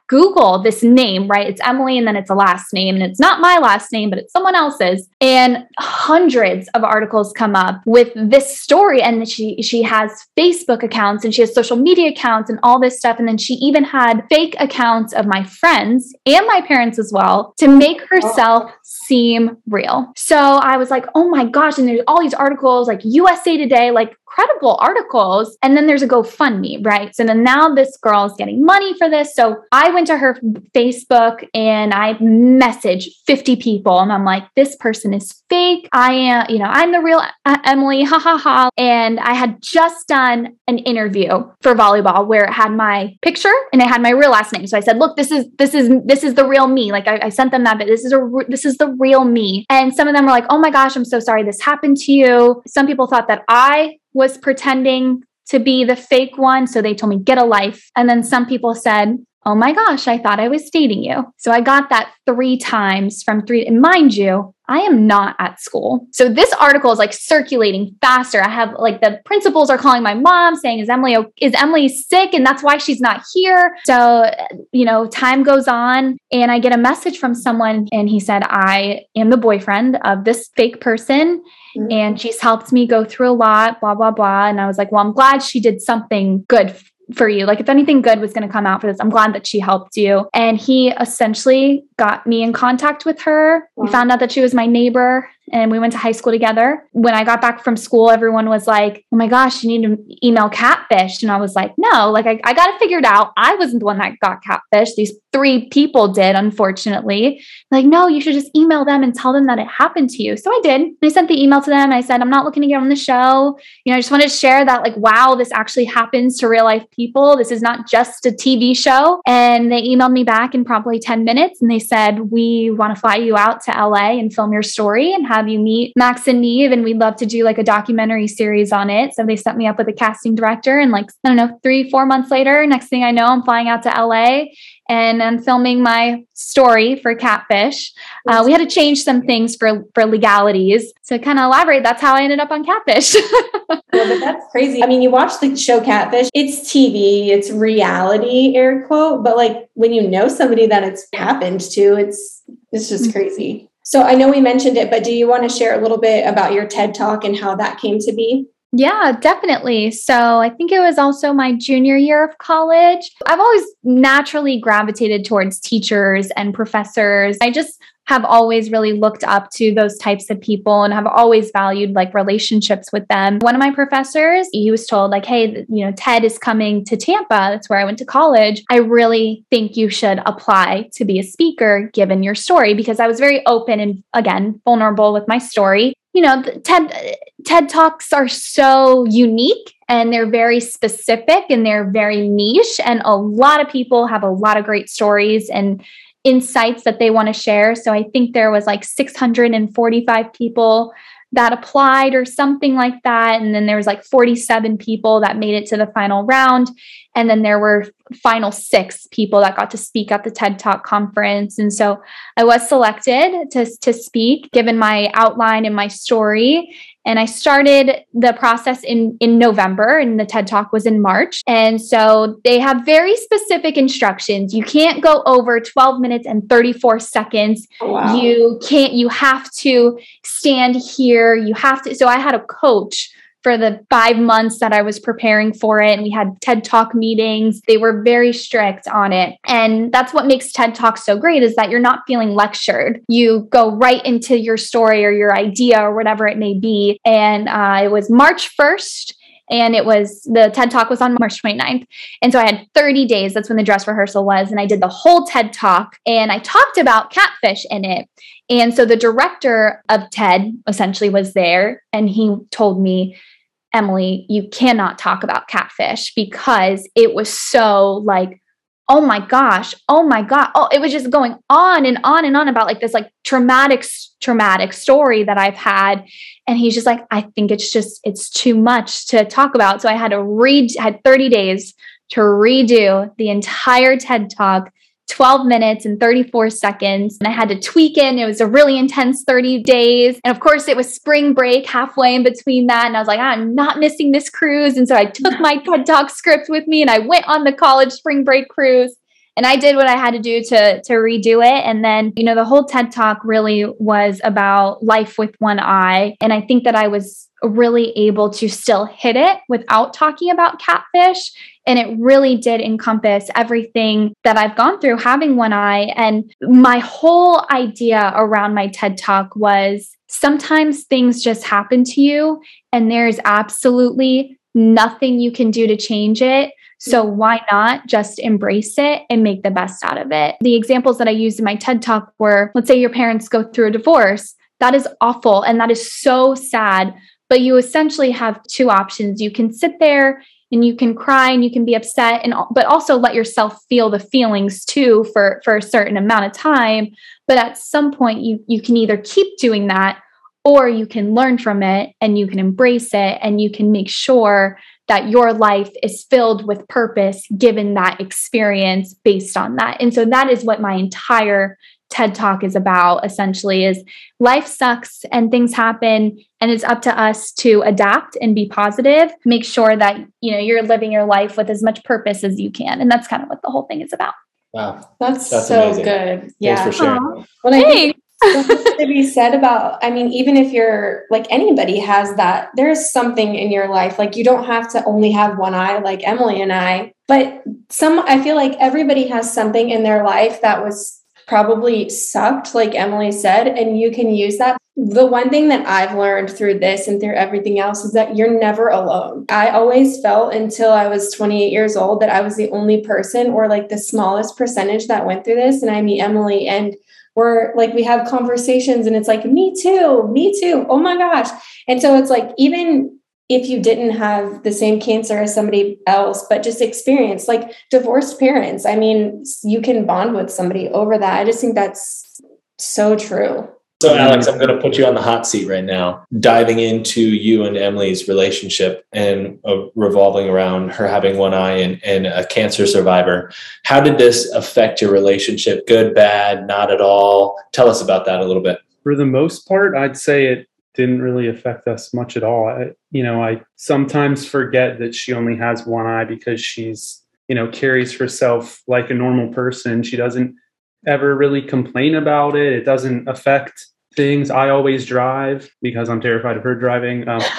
[SPEAKER 4] Google this name, right? It's Emily and then it's a last name and it's not my last name, but it's someone else's. And hundreds of articles come up with this story. And she she has Facebook accounts and she has social media accounts and all this stuff. And then she even had fake accounts of my friends and my parents as well to make oh. herself seem real. So I was like, oh my gosh. And there's all these articles like USA Today, like credible articles. And then there's a GoFundMe, right? So then now this girl is getting money for this. So I went to her Facebook and I messaged 50 people and I'm like, this person is fake. I am, you know, I'm the real uh, Emily, (laughs) ha ha ha. And I had just done an interview for volleyball where it had my picture and it had my real last name. So I said, look, this is, this is, this is the real me. Like I, I sent them that, but this is a, this is the real me. And some of them were like, oh my gosh, I'm so sorry this happened to you. Some people thought that I was pretending to be the fake one. So they told me, get a life. And then some people said, Oh my gosh, I thought I was dating you. So I got that three times from three. And mind you, I am not at school. So this article is like circulating faster. I have like the principals are calling my mom saying, "Is Emily is Emily sick and that's why she's not here?" So, you know, time goes on and I get a message from someone and he said, "I am the boyfriend of this fake person mm-hmm. and she's helped me go through a lot, blah blah blah." And I was like, "Well, I'm glad she did something good for you. Like if anything good was going to come out for this, I'm glad that she helped you. And he essentially got me in contact with her. Wow. We found out that she was my neighbor and we went to high school together. When I got back from school, everyone was like, Oh my gosh, you need to email catfish. And I was like, No, like I, I got it figured out. I wasn't the one that got catfish. These three people did, unfortunately. Like, no, you should just email them and tell them that it happened to you. So I did. I sent the email to them. I said, I'm not looking to get on the show. You know, I just wanted to share that, like, wow, this actually happens to real life people. This is not just a TV show. And they emailed me back in probably 10 minutes and they said, We want to fly you out to LA and film your story and have you meet Max and Nev. And we'd love to do like a documentary series on it. So they set me up with a casting director. And like, I don't know, three, four months later, next thing I know, I'm flying out to LA and I'm filming my story for Catfish. Uh, we had to change some things for for legalities. So kind of elaborate, that's how I ended up on Catfish. (laughs)
[SPEAKER 1] but that's crazy. I mean, you watch the show Catfish, it's TV, it's reality, air quote, but like when you know somebody that it's happened to, it's it's just mm-hmm. crazy. So I know we mentioned it, but do you want to share a little bit about your TED Talk and how that came to be?
[SPEAKER 4] Yeah, definitely. So I think it was also my junior year of college. I've always naturally gravitated towards teachers and professors. I just have always really looked up to those types of people and have always valued like relationships with them. One of my professors, he was told like, "Hey, you know, Ted is coming to Tampa. That's where I went to college. I really think you should apply to be a speaker given your story because I was very open and again, vulnerable with my story. You know, TED TED Talks are so unique and they're very specific and they're very niche and a lot of people have a lot of great stories and insights that they want to share. So I think there was like 645 people that applied or something like that. And then there was like 47 people that made it to the final round. And then there were final 6 people that got to speak at the TED Talk conference. And so I was selected to to speak given my outline and my story and I started the process in, in November, and the TED Talk was in March. And so they have very specific instructions. You can't go over 12 minutes and 34 seconds.
[SPEAKER 1] Oh, wow.
[SPEAKER 4] You can't, you have to stand here. You have to. So I had a coach for the five months that I was preparing for it. And we had TED Talk meetings. They were very strict on it. And that's what makes TED Talk so great is that you're not feeling lectured. You go right into your story or your idea or whatever it may be. And uh, it was March 1st and it was the TED Talk was on March 29th. And so I had 30 days. That's when the dress rehearsal was. And I did the whole TED Talk and I talked about catfish in it. And so the director of TED essentially was there and he told me, Emily, you cannot talk about catfish because it was so like, oh my gosh, oh my God. Oh, it was just going on and on and on about like this like traumatic, traumatic story that I've had. And he's just like, I think it's just, it's too much to talk about. So I had to read, had 30 days to redo the entire TED talk 12 minutes and 34 seconds. And I had to tweak it. It was a really intense 30 days. And of course, it was spring break halfway in between that. And I was like, ah, I'm not missing this cruise. And so I took my TED Talk script with me and I went on the college spring break cruise. And I did what I had to do to, to redo it. And then, you know, the whole TED Talk really was about life with one eye. And I think that I was really able to still hit it without talking about catfish and it really did encompass everything that I've gone through having one eye. And my whole idea around my TED talk was sometimes things just happen to you, and there's absolutely nothing you can do to change it. So mm-hmm. why not just embrace it and make the best out of it? The examples that I used in my TED talk were let's say your parents go through a divorce. That is awful and that is so sad. But you essentially have two options. You can sit there and you can cry and you can be upset and but also let yourself feel the feelings too for for a certain amount of time but at some point you you can either keep doing that or you can learn from it and you can embrace it and you can make sure that your life is filled with purpose given that experience based on that and so that is what my entire TED Talk is about essentially is life sucks and things happen and it's up to us to adapt and be positive, make sure that you know you're living your life with as much purpose as you can. And that's kind of what the whole thing is about.
[SPEAKER 5] Wow.
[SPEAKER 1] That's,
[SPEAKER 5] That's
[SPEAKER 1] so
[SPEAKER 5] amazing.
[SPEAKER 1] good. Yeah.
[SPEAKER 5] Thanks for sharing.
[SPEAKER 4] Aw.
[SPEAKER 1] Well, I think to be said about i mean even if you're like anybody has that there's something in your life like you don't have to only have one eye like emily and i but some i feel like everybody has something in their life that was probably sucked like emily said and you can use that the one thing that I've learned through this and through everything else is that you're never alone. I always felt until I was 28 years old that I was the only person or like the smallest percentage that went through this. And I meet Emily and we're like we have conversations and it's like me too me too oh my gosh and so it's like even if you didn't have the same cancer as somebody else but just experience like divorced parents i mean you can bond with somebody over that i just think that's so true
[SPEAKER 5] So, Alex, I'm going to put you on the hot seat right now, diving into you and Emily's relationship and uh, revolving around her having one eye and, and a cancer survivor. How did this affect your relationship? Good, bad, not at all? Tell us about that a little bit.
[SPEAKER 3] For the most part, I'd say it didn't really affect us much at all. I, you know, I sometimes forget that she only has one eye because she's, you know, carries herself like a normal person. She doesn't ever really complain about it. It doesn't affect things. I always drive because I'm terrified of her driving. Um, (laughs)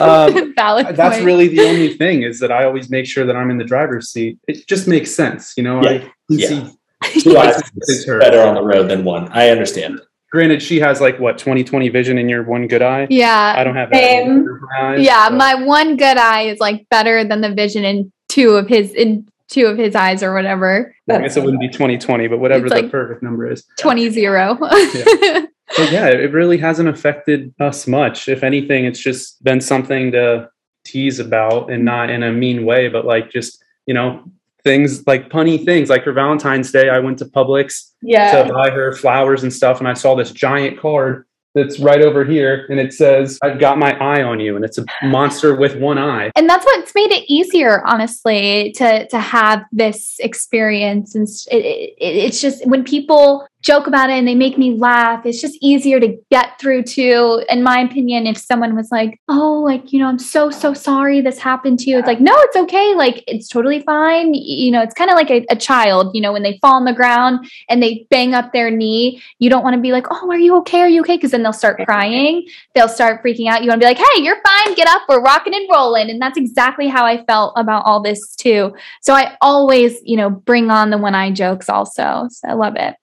[SPEAKER 3] Um,
[SPEAKER 4] Valid
[SPEAKER 3] that's
[SPEAKER 4] point.
[SPEAKER 3] really the only thing is that I always make sure that I'm in the driver's seat. It just makes sense, you know.
[SPEAKER 5] Yeah.
[SPEAKER 3] I
[SPEAKER 5] Yeah.
[SPEAKER 3] see
[SPEAKER 5] Two eyes
[SPEAKER 3] Is
[SPEAKER 5] is
[SPEAKER 3] her.
[SPEAKER 5] better on the road than one. I understand.
[SPEAKER 3] Granted, she has like what 20/20 vision in your one good eye.
[SPEAKER 4] Yeah.
[SPEAKER 3] I don't have that.
[SPEAKER 1] Same.
[SPEAKER 3] in either of my eyes,
[SPEAKER 4] Yeah,
[SPEAKER 3] so-
[SPEAKER 4] my one good eye is like better than the vision in two of his in two of his eyes or whatever.
[SPEAKER 3] I guess it wouldn't be 20/20, but whatever the
[SPEAKER 4] like-
[SPEAKER 3] perfect number is.
[SPEAKER 4] 20 0. (laughs)
[SPEAKER 3] But yeah, it really hasn't affected us much. If anything, it's just been something to tease about and not in a mean way, but like just, you know, things like punny things. Like for Valentine's Day, I went to Publix
[SPEAKER 1] Yeah.
[SPEAKER 3] to buy her flowers and stuff, and I saw this giant card that's right over here, and it says, I've got my eye on you, and it's a monster with one eye.
[SPEAKER 4] and that's what's made it easier honestly to to have this experience and it, it, it's just when people joke about it and they make me laugh it's just easier to get through to in my opinion if someone was like oh like you know i'm so so sorry this happened to you it's like no it's okay like it's totally fine you know it's kind of like a, a child you know when they fall on the ground and they bang up their knee you don't want to be like oh are you okay are you okay because then they'll start crying they'll start freaking out. You want to be like, hey, you're fine, get up, we're rocking and rolling. And that's exactly how I felt about all this too. So I always, you know, bring on the one eye jokes also. So I love it.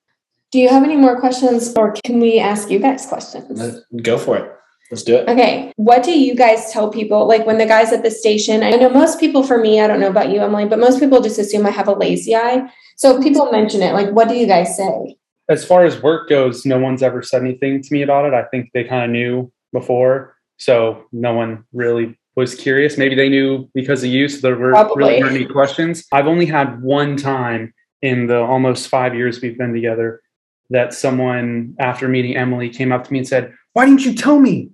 [SPEAKER 1] Do you have any more questions or can we ask you guys questions?
[SPEAKER 5] Let- Go for it. Let's do it.
[SPEAKER 1] Okay. What do you guys tell people? Like when the guys at the station, I know most people for me, I don't know about you, Emily, but most people just assume I have a lazy eye. So if people mention it, like what do you guys say?
[SPEAKER 3] as far as work goes, no one's ever said anything to me about it. I think they kind of knew before, so no one really was curious. Maybe they knew because of you, so there were
[SPEAKER 1] Probably.
[SPEAKER 3] really weren't any questions. I've only had one time in the almost five years we've been together that someone after meeting Emily came up to me and said, "Why didn't you tell me?"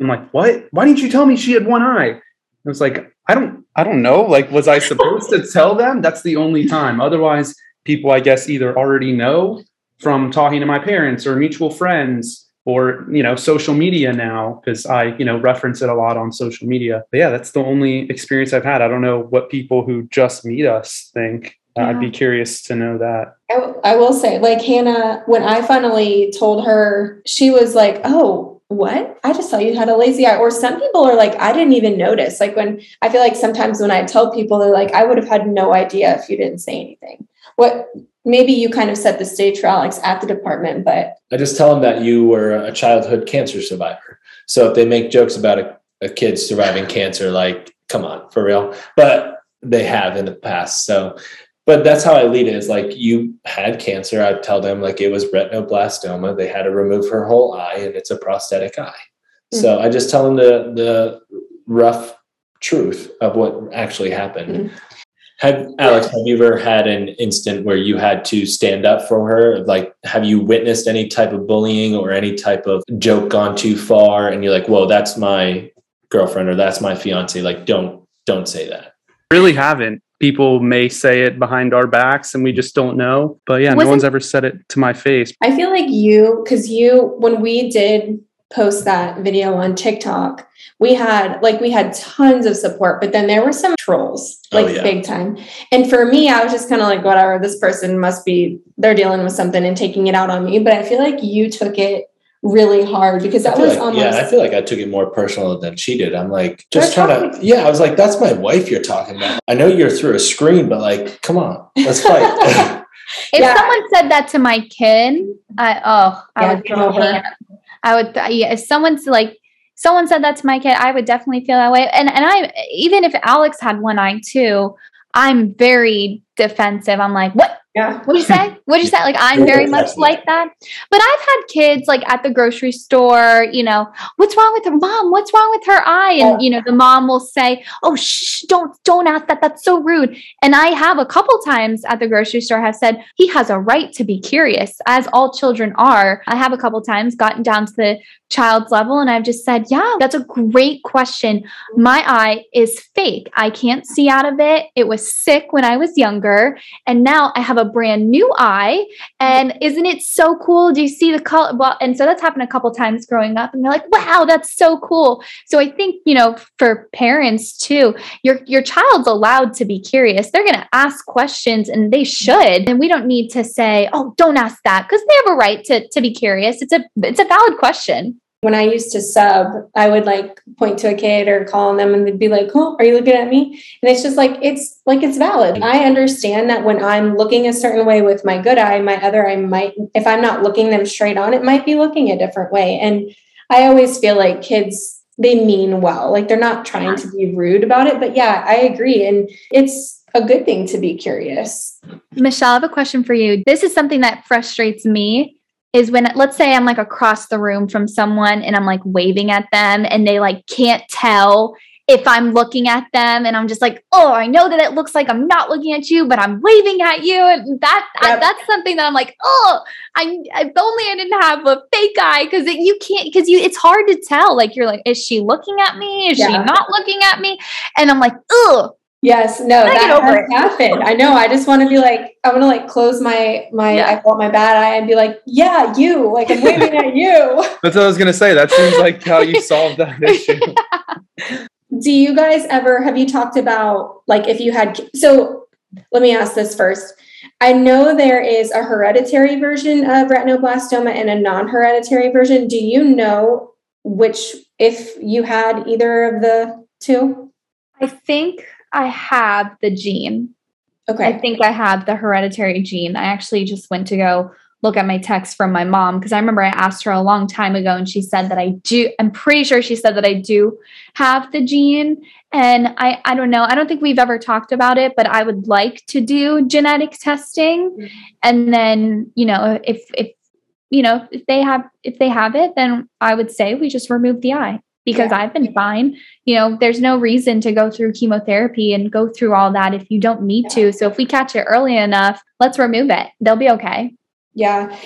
[SPEAKER 3] I'm like, "What? Why didn't you tell me she had one eye?" I was like, "I don't, I don't know. Like, was I supposed to tell them?" That's the only time. Otherwise, people, I guess, either already know from talking to my parents or mutual friends or you know social media now because i you know reference it a lot on social media but yeah that's the only experience i've had i don't know what people who just meet us think Uh, i'd be curious to know that
[SPEAKER 1] I, w- I will say, like Hannah, when I finally told her, she was like, "Oh, what? I just thought you had a lazy eye." Or some people are like, "I didn't even notice." Like when I feel like sometimes when I tell people, they're like, "I would have had no idea if you didn't say anything." What maybe you kind of set the stage for Alex at the department, but
[SPEAKER 5] I just tell them that you were a childhood cancer survivor. So if they make jokes about a, a kid surviving cancer, like, come on, for real. But they have in the past. So, but that's how I lead it is like, you had cancer. I tell them like it was retinoblastoma. They had to remove her whole eye and it's a prosthetic eye. So mm-hmm. I just tell them the, the rough truth of what actually happened. Mm-hmm. Have Alex, have you ever had an instant where you had to stand up for her? Like, have you witnessed any type of bullying or any type of joke gone too far? And you're like, whoa, that's my girlfriend or that's my fiance. Like, don't, don't say that.
[SPEAKER 3] really haven't people may say it behind our backs and we just don't know but yeah no
[SPEAKER 4] Wasn't-
[SPEAKER 3] one's ever said it to my face
[SPEAKER 1] I feel like you, because you, when we did post that video on TikTok, we had like we had tons of support, but then there were some trolls,
[SPEAKER 5] Oh,
[SPEAKER 1] like
[SPEAKER 5] yeah.
[SPEAKER 1] big time. And for me, I was just kind of like, whatever, this person must be they're dealing with something and taking it out on me. But I feel like you took it really hard because that was
[SPEAKER 5] like,
[SPEAKER 1] almost
[SPEAKER 5] yeah, I feel like I took it more personal than she did. I'm like, just
[SPEAKER 1] They're
[SPEAKER 5] trying to, yeah, I was like, that's my wife you're talking about. I know you're through a screen, but like, come on, let's fight. (laughs) (laughs)
[SPEAKER 4] If
[SPEAKER 1] Yeah.
[SPEAKER 4] someone said that to my kid, I oh, I
[SPEAKER 1] Yeah,
[SPEAKER 4] would
[SPEAKER 1] game
[SPEAKER 4] throw
[SPEAKER 1] over.
[SPEAKER 4] hands. I would yeah, if someone's like someone said that to my kid, I would definitely feel that way. And and I even if Alex had one eye too, I'm very defensive. I'm like, what
[SPEAKER 1] yeah.
[SPEAKER 4] What'd you say? What'd you say? Like, I'm very much like that. But I've had kids like at the grocery store, you know, what's wrong with her mom? What's wrong with her eye? And, you know, the mom will say, oh, shh, don't, don't ask that. That's so rude. And I have a couple times at the grocery store have said, he has a right to be curious, as all children are. I have a couple times gotten down to the child's level and I've just said, yeah, that's a great question. My eye is fake. I can't see out of it. It was sick when I was younger. And now I have a brand new eye. And isn't it so cool? Do you see the color? Well, and so that's happened a couple times growing up. And they're like, wow, that's so cool. So I think, you know, for parents too, your your child's allowed to be curious. They're gonna ask questions and they should. And we don't need to say, oh, don't ask that, because they have a right to, to be curious. It's a it's a valid question.
[SPEAKER 1] When I used to sub, I would like point to a kid or call on them and they'd be like, Oh, are you looking at me? And it's just like, it's like, it's valid. I understand that when I'm looking a certain way with my good eye, my other eye might, if I'm not looking them straight on, it might be looking a different way. And I always feel like kids, they mean well. Like they're not trying to be rude about it. But yeah, I agree. And it's a good thing to be curious.
[SPEAKER 4] Michelle, I have a question for you. This is something that frustrates me is when let's say I'm like across the room from someone and I'm like waving at them and they like can't tell if I'm looking at them and I'm just like, oh, I know that it looks like I'm not looking at you, but I'm waving at you. And that
[SPEAKER 1] Yep.
[SPEAKER 4] I, that's something that I'm like, oh, I if only I didn't have a fake eye because you can't because you it's hard to tell. Like you're like, is she looking at me? Is she not looking at me? And I'm like, oh,
[SPEAKER 1] Yes, no, that
[SPEAKER 4] get over
[SPEAKER 1] has
[SPEAKER 4] it.
[SPEAKER 1] happened. I know. I just want to be like, I want to like close my my
[SPEAKER 4] Yeah.
[SPEAKER 1] I call it my bad eye and be like, yeah, you. Like I'm waving at you. (laughs)
[SPEAKER 3] That's what I was gonna say. That seems like how you (laughs) solved that issue.
[SPEAKER 1] Do you guys ever have you talked about like if you had so let me ask this first. I know there is a hereditary version of retinoblastoma and a non-hereditary version. Do you know which if you had either of the two?
[SPEAKER 4] I think I have the gene.
[SPEAKER 1] Okay.
[SPEAKER 4] I think I have the hereditary gene. I actually just went to go look at my text from my mom because I remember I asked her a long time ago and she said that I do. I'm pretty sure she said that I do have the gene. And I, I don't know. I don't think we've ever talked about it, but I would like to do genetic testing. Mm-hmm. And then, you know, if, if, you know, if they have, if they have it, then I would say we just remove the eye because
[SPEAKER 1] Yeah.
[SPEAKER 4] I've been fine you know, there's no reason to go through chemotherapy and go through all that if you don't need to. So if we catch it early enough, let's remove it. They'll be okay.
[SPEAKER 1] Yeah.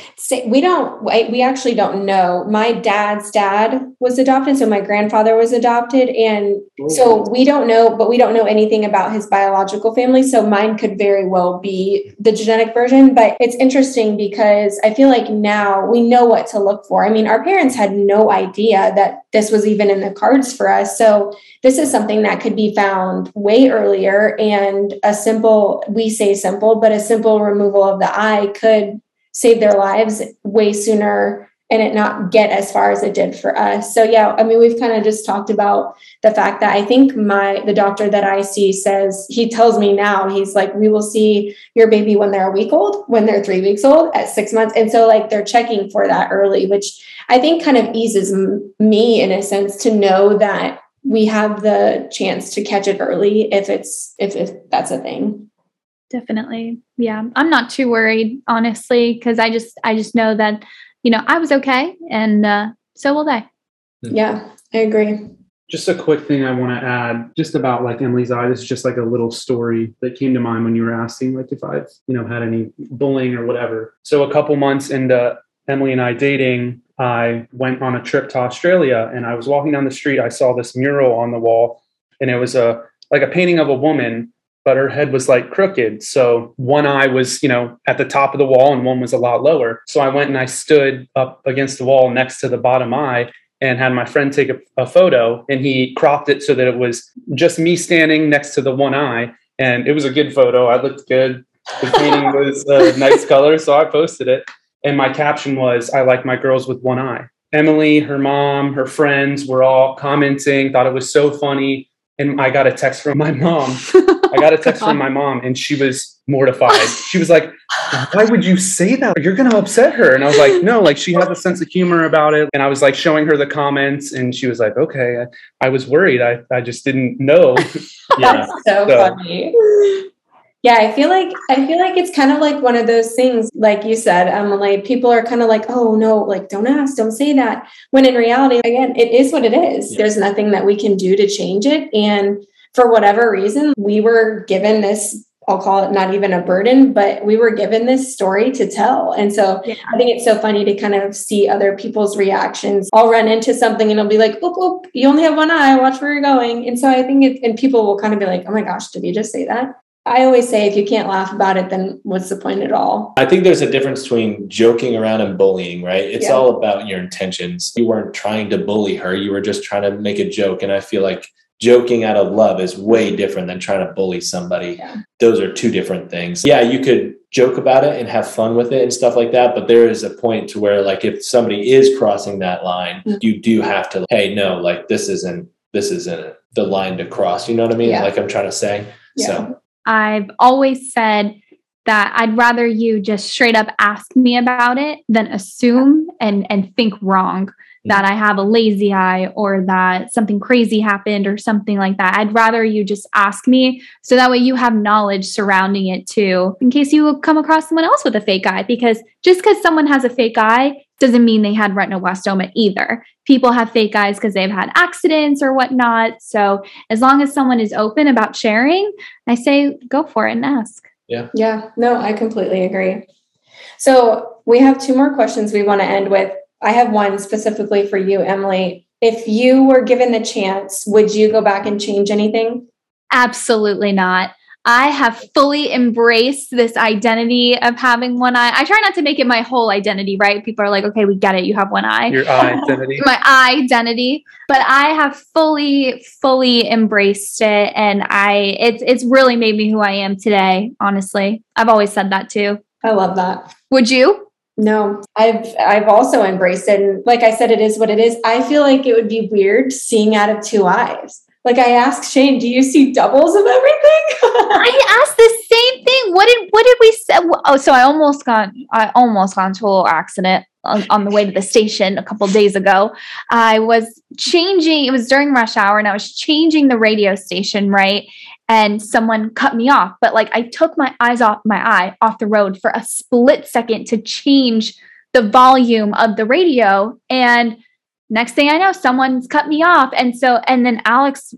[SPEAKER 1] We don't, we actually don't know. My dad's dad was adopted. So my grandfather was adopted. And so oh. we don't know, but we don't know anything about his biological family. So mine could very well be the genetic version. But it's interesting because I feel like now we know what to look for. I mean, our parents had no idea that this was even in the cards for us. So this is something that could be found way earlier. And a simple, we say simple, but a simple removal of the eye could save their lives way sooner and it not get as far as it did for us. So yeah, I mean we've kind of just talked about the fact that I think my the doctor that I see says he tells me now he's like we will see your baby when they're a week old, when they're 3 weeks old, at 6 months. And so like they're checking for that early, which I think kind of eases m- me in a sense to know that we have the chance to catch it early if it's if, if that's a thing.
[SPEAKER 4] Definitely. Yeah. I'm not too worried, honestly, because I just I just know that, you know, I was okay and uh, so will they.
[SPEAKER 1] Yeah, I agree.
[SPEAKER 3] Just a quick thing I want to add, just about like Emily's eye. This is just like a little story that came to mind when you were asking, like if I've you know had any bullying or whatever. So a couple months into Emily and I dating, I went on a trip to Australia, and I was walking down the street. I saw this mural on the wall, and it was a like a painting of a woman, but her head was like crooked. So one eye was, you know, at the top of the wall and one was a lot lower. So I went and I stood up against the wall next to the bottom eye and had my friend take a, a photo and he cropped it so that it was just me standing next to the one eye. And it was a good photo. I looked good. The painting (laughs) was a nice color. So I posted it. And my caption was, I like my girls with one eye. Emily, her mom, her friends were all commenting, thought it was so funny. And I got a text from my mom. (laughs) I got a text from (laughs) my mom and she was mortified. She was like, Why would you say that? You're going to upset her. And I was like, No, like she has a sense of humor about it. And I was like showing her the comments and she was like, Okay. I, I was worried. I, I just didn't know. (laughs)
[SPEAKER 5] Yeah.
[SPEAKER 1] So,
[SPEAKER 3] So-
[SPEAKER 1] funny. Yeah, I feel like I feel like it's kind of like one of those things, like you said, um, Emily. People are kind of like, "Oh no, like don't ask, don't say that." When in reality, again, it is what it is.
[SPEAKER 5] Yeah.
[SPEAKER 1] There's nothing that we can do to change it, and for whatever reason, we were given this. I'll call it not even a burden, but we were given this story to tell, and so
[SPEAKER 4] Yeah.
[SPEAKER 1] I think it's so funny to kind of see other people's reactions. I'll run into something and I'll be like, oop, oop, you only have one eye, watch where you're going. And so I think it, and people will kind of be like, oh my gosh, did you just say that? I always say, if you can't laugh about it, then what's the point at all?
[SPEAKER 5] I think there's a difference between joking around and bullying, right? It's
[SPEAKER 1] Yeah.
[SPEAKER 5] all about your intentions. You weren't trying to bully her, you were just trying to make a joke. And I feel like joking out of love is way different than trying to bully somebody.
[SPEAKER 1] Yeah.
[SPEAKER 5] Those are two different things. Yeah, you could joke about it and have fun with it and stuff like that, but there is a point to where like if somebody is crossing that line,
[SPEAKER 1] Mhm.
[SPEAKER 5] you do have to hey, no, like this isn't this isn't the line to cross. You know what I mean?
[SPEAKER 1] Yeah.
[SPEAKER 5] Like I'm trying to say.
[SPEAKER 1] Yeah.
[SPEAKER 5] So
[SPEAKER 4] I've always said that I'd rather you just straight up ask me about it than assume and and think wrong Mm-hmm. that I have a lazy eye or that something crazy happened or something like that. I'd rather you just ask me so that way you have knowledge surrounding it too in case you come across someone else with a fake eye because just because someone has a fake eye doesn't mean they had retinoblastoma either. People have fake eyes because they've had accidents or whatnot. So as long as someone is open about sharing, I say go for it and ask.
[SPEAKER 1] Yeah, Yeah. no, I completely agree. So we have two more questions we want to end with. I have one specifically for you, Emily. If you were given the chance, would you go back and change anything?
[SPEAKER 4] Absolutely not. I have fully embraced this identity of having one eye. I try not to make it my whole identity, right? People are like, okay, we get it. You have one eye.
[SPEAKER 3] Your (laughs) identity.
[SPEAKER 4] my identity, but I have fully, fully embraced it. And I, it's, it's really made me who I am today. Honestly, I've always said that too.
[SPEAKER 1] I love that.
[SPEAKER 4] Would you?
[SPEAKER 1] No, I've I've also embraced it. And like I said, it is what it is. I feel like it would be weird seeing out of two eyes. Like I asked Shane, do you see doubles of everything? (laughs)
[SPEAKER 4] I asked the same thing. What did what did we say? Oh, so I almost got I almost got into a little accident on, on the way to the station a couple days ago. I was changing. It was during rush hour, and I was changing the radio station right. And someone cut me off, but like I took my eyes off my eye off the road for a split second to change the volume of the radio, and next thing I know, someone's cut me off. And so, and then Alex,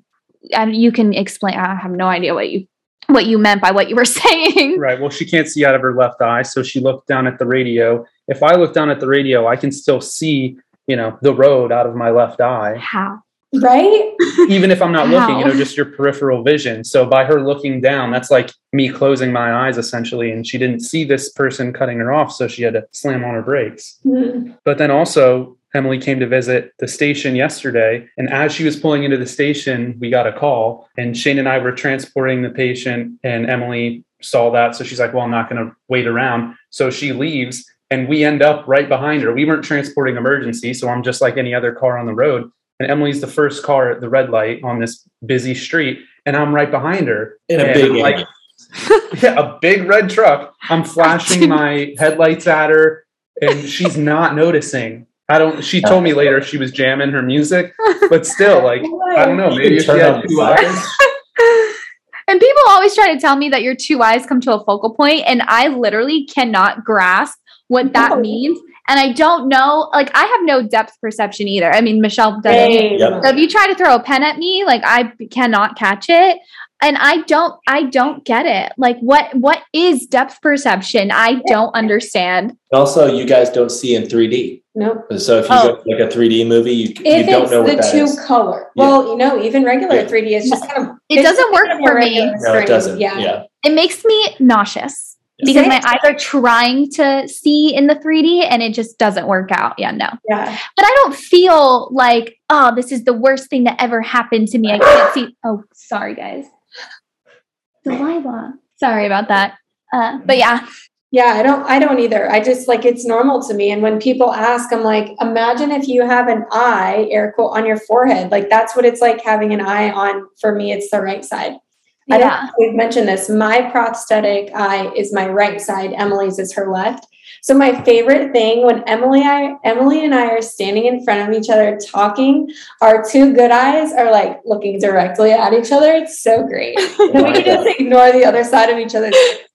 [SPEAKER 4] and you can explain. I have no idea what you what you meant by what you were (laughs) saying.
[SPEAKER 3] Right. Well, she can't see out of her left eye, so she looked down at the radio. If I look down at the radio, I can still see, you know, the road out of my left eye,
[SPEAKER 4] How?
[SPEAKER 1] Right?
[SPEAKER 3] even if I'm not looking. You know, just your peripheral vision. So by her looking down, that's like me closing my eyes essentially, and she didn't see this person cutting her off, so she had to slam on her brakes.
[SPEAKER 1] Hmm.
[SPEAKER 3] But then also, Emily came to visit the station yesterday. And as she was pulling into the station, we got a call. And Shane and I were transporting the patient, and Emily saw that. So she's like, Well, I'm not going to wait around. So she leaves, and we end up right behind her. We weren't transporting emergency. So I'm just like any other car on the road. And Emily's the first car at the red light on this busy street. And I'm right behind her.
[SPEAKER 5] in a big
[SPEAKER 3] like,
[SPEAKER 5] like (laughs)
[SPEAKER 3] yeah, a big red truck. I'm (laughs) flashing my headlights at her, and she's not noticing. I don't. She told me later she was jamming her music, but still, like (laughs) I don't know. Maybe if she
[SPEAKER 5] turn
[SPEAKER 3] had
[SPEAKER 5] on
[SPEAKER 3] two eyes.
[SPEAKER 4] And people always try to tell me that your two eyes come to a focal point, and I literally cannot grasp what that
[SPEAKER 1] No.
[SPEAKER 4] means. And I don't know, like I have no depth perception either. I mean, Michelle doesn't.
[SPEAKER 5] Yep.
[SPEAKER 4] So if you try to throw a pen at me, like I cannot catch it. And I don't I don't get it. Like what what is depth perception? I don't understand.
[SPEAKER 5] also you guys don't see in 3D.
[SPEAKER 1] Nope.
[SPEAKER 5] So if you
[SPEAKER 4] Oh.
[SPEAKER 5] go to like a 3D movie, you, you don't know what
[SPEAKER 1] the two
[SPEAKER 5] is.
[SPEAKER 1] color,
[SPEAKER 5] Yeah.
[SPEAKER 1] well, you know, even regular
[SPEAKER 5] Yeah.
[SPEAKER 1] 3D is just kind of
[SPEAKER 4] It doesn't work
[SPEAKER 1] kind of
[SPEAKER 4] for me.
[SPEAKER 5] No, it doesn't.
[SPEAKER 1] Yeah.
[SPEAKER 5] Yeah.
[SPEAKER 4] It makes me nauseous because my eyes are trying to see in the 3D and it just doesn't work out. Yeah, no.
[SPEAKER 1] Yeah.
[SPEAKER 4] But I don't feel like, oh, this is the worst thing that ever happened to me. I can't see. Oh, sorry, guys. Delilah. Sorry about that. Uh, but yeah,
[SPEAKER 1] Yeah, I don't I don't either. I just like it's normal to me. And when people ask, I'm like, imagine if you have an eye, air quote, on your forehead. Like that's what it's like having an eye on for me, it's the right side. I don't
[SPEAKER 4] yeah.
[SPEAKER 1] we've mentioned this. My prosthetic eye is my right side, Emily's is her left. So my favorite thing when Emily I Emily and I are standing in front of each other talking, our two good eyes are like looking directly at each other. It's so great. (laughs) We can just ignore the other side of each other's.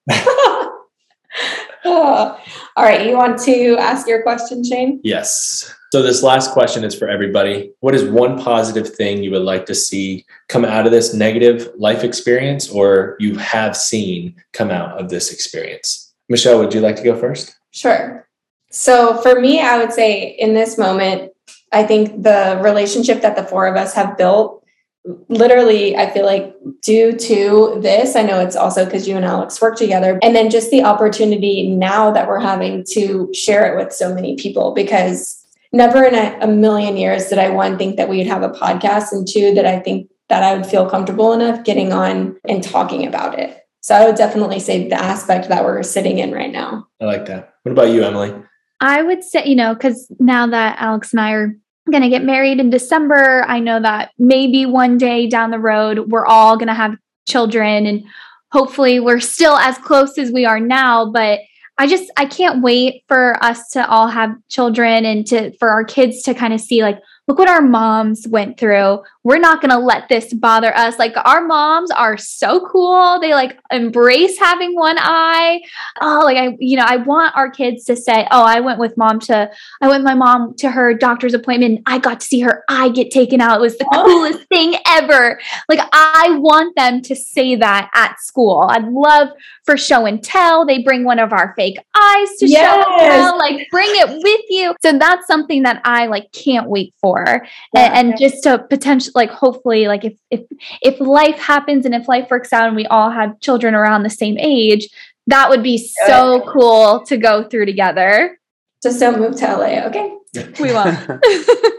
[SPEAKER 1] (laughs) Oh. All right, you want to ask your question, Shane?
[SPEAKER 5] Yes. So this last question is for everybody. What is one positive thing you would like to see come out of this negative life experience or you have seen come out of this experience? Michelle, would you like to go first?
[SPEAKER 1] Sure. So for me, I would say in this moment, I think the relationship that the four of us have built, literally, I feel like due to this, I know it's also because you and Alex work together, and then just the opportunity now that we're having to share it with so many people because never in a, a million years did I one think that we'd have a podcast, and two that I think that I would feel comfortable enough getting on and talking about it. So I would definitely say the aspect that we're sitting in right now.
[SPEAKER 5] I like that. What about you, Emily?
[SPEAKER 4] I would say, you know, because now that Alex and I are going to get married in December, I know that maybe one day down the road, we're all going to have children and hopefully we're still as close as we are now. But I just, I can't wait for us to all have children and to, for our kids to kind of see like, look what our moms went through. We're not going to let this bother us. Like our moms are so cool. They like embrace having one eye. Oh, like I, you know, I want our kids to say, "Oh, I went with mom to I went with my mom to her doctor's appointment. I got to see her eye get taken out. It was the oh. coolest thing ever." Like I want them to say that at school. I'd love for show and tell. They bring one of our fake eyes to yes. show and tell. Like bring it with you. So that's something that I like can't wait for for yeah. and, and just to potentially like hopefully like if if if life happens and if life works out and we all have children around the same age that would be so cool to go through together
[SPEAKER 1] just don't move to la okay
[SPEAKER 4] we (laughs) won't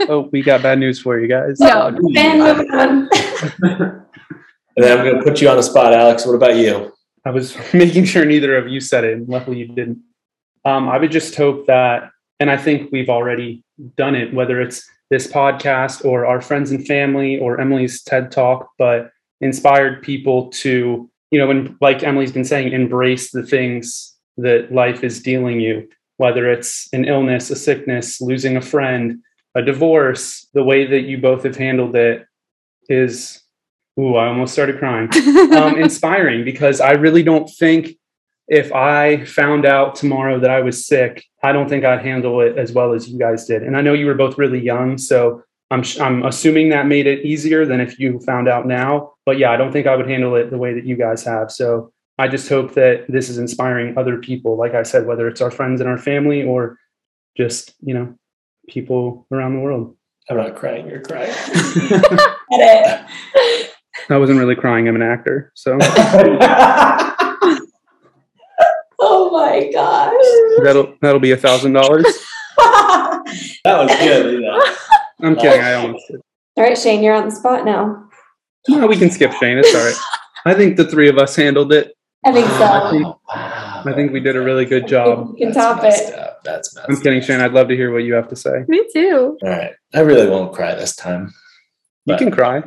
[SPEAKER 3] oh we got bad news for you guys
[SPEAKER 1] no ben moving on (laughs)
[SPEAKER 5] and then i'm going to put you on the spot alex what about you
[SPEAKER 3] i was (laughs) making sure neither of you said it and luckily you didn't. Um, i would just hope that and i think we've already done it whether it's this podcast or our friends and family or Emily's TED talk, but inspired people to, you know, and like Emily's been saying, embrace the things that life is dealing you, whether it's an illness, a sickness, losing a friend, a divorce, the way that you both have handled it is, ooh, I almost started crying, (laughs) um, inspiring because I really don't think if I found out tomorrow that I was sick, I don't think I'd handle it as well as you guys did. And I know you were both really young, so I'm I'm assuming that made it easier than if you found out now. But yeah, I don't think I would handle it the way that you guys have. So I just hope that this is inspiring other people. Like I said, whether it's our friends and our family or just you know people around the world.
[SPEAKER 5] I'm not crying. You're crying. (laughs) (laughs)
[SPEAKER 3] I wasn't really crying. I'm an actor, so. (laughs)
[SPEAKER 1] Oh my gosh.
[SPEAKER 3] That'll that'll be a thousand dollars. (laughs)
[SPEAKER 5] That was good. Yeah.
[SPEAKER 3] I'm kidding. I almost did.
[SPEAKER 1] All right, Shane, you're on the spot now.
[SPEAKER 3] No, we can skip Shane. It's all right. I think the three of us handled it.
[SPEAKER 1] I think so.
[SPEAKER 3] I think, I think we did a really good job.
[SPEAKER 1] You can top it.
[SPEAKER 5] Up. That's messed
[SPEAKER 3] I'm kidding, Shane. I'd love to hear what you have to say.
[SPEAKER 4] Me too.
[SPEAKER 5] All right. I really won't cry this time.
[SPEAKER 3] You can cry.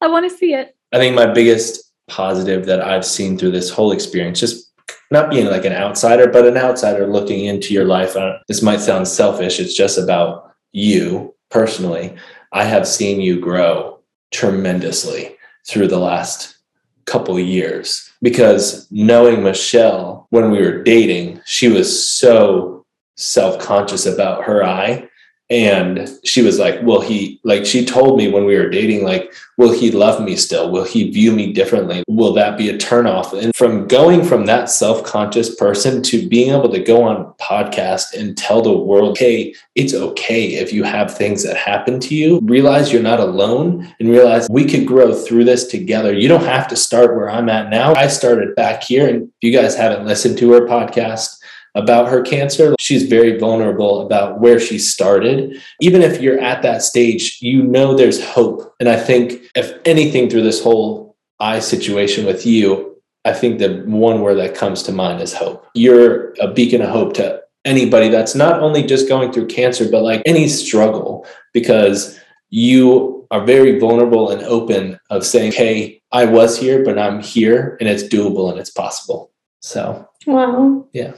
[SPEAKER 4] I want to see it.
[SPEAKER 5] I think my biggest positive that I've seen through this whole experience, just not being like an outsider, but an outsider looking into your life. Uh, this might sound selfish. It's just about you personally. I have seen you grow tremendously through the last couple years because knowing Michelle when we were dating, she was so self conscious about her eye and she was like will he like she told me when we were dating like will he love me still? Will he view me differently? Will that be a turnoff? And from going from that self-conscious person to being able to go on podcast and tell the world hey it's okay if you have things that happen to you. Realize you're not alone and realize we could grow through this together. You don't have to start where i'm at now. I started back here and if you guys haven't listened to her podcast about her cancer. She's very vulnerable about where she started. Even if you're at that stage, you know there's hope. And I think, if anything, through this whole eye situation with you, I think the one word that comes to mind is hope. You're a beacon of hope to anybody that's not only just going through cancer, but like any struggle, because you are very vulnerable and open of saying, Hey, I was here, but I'm here and it's doable and it's possible. So,
[SPEAKER 1] wow.
[SPEAKER 5] Yeah.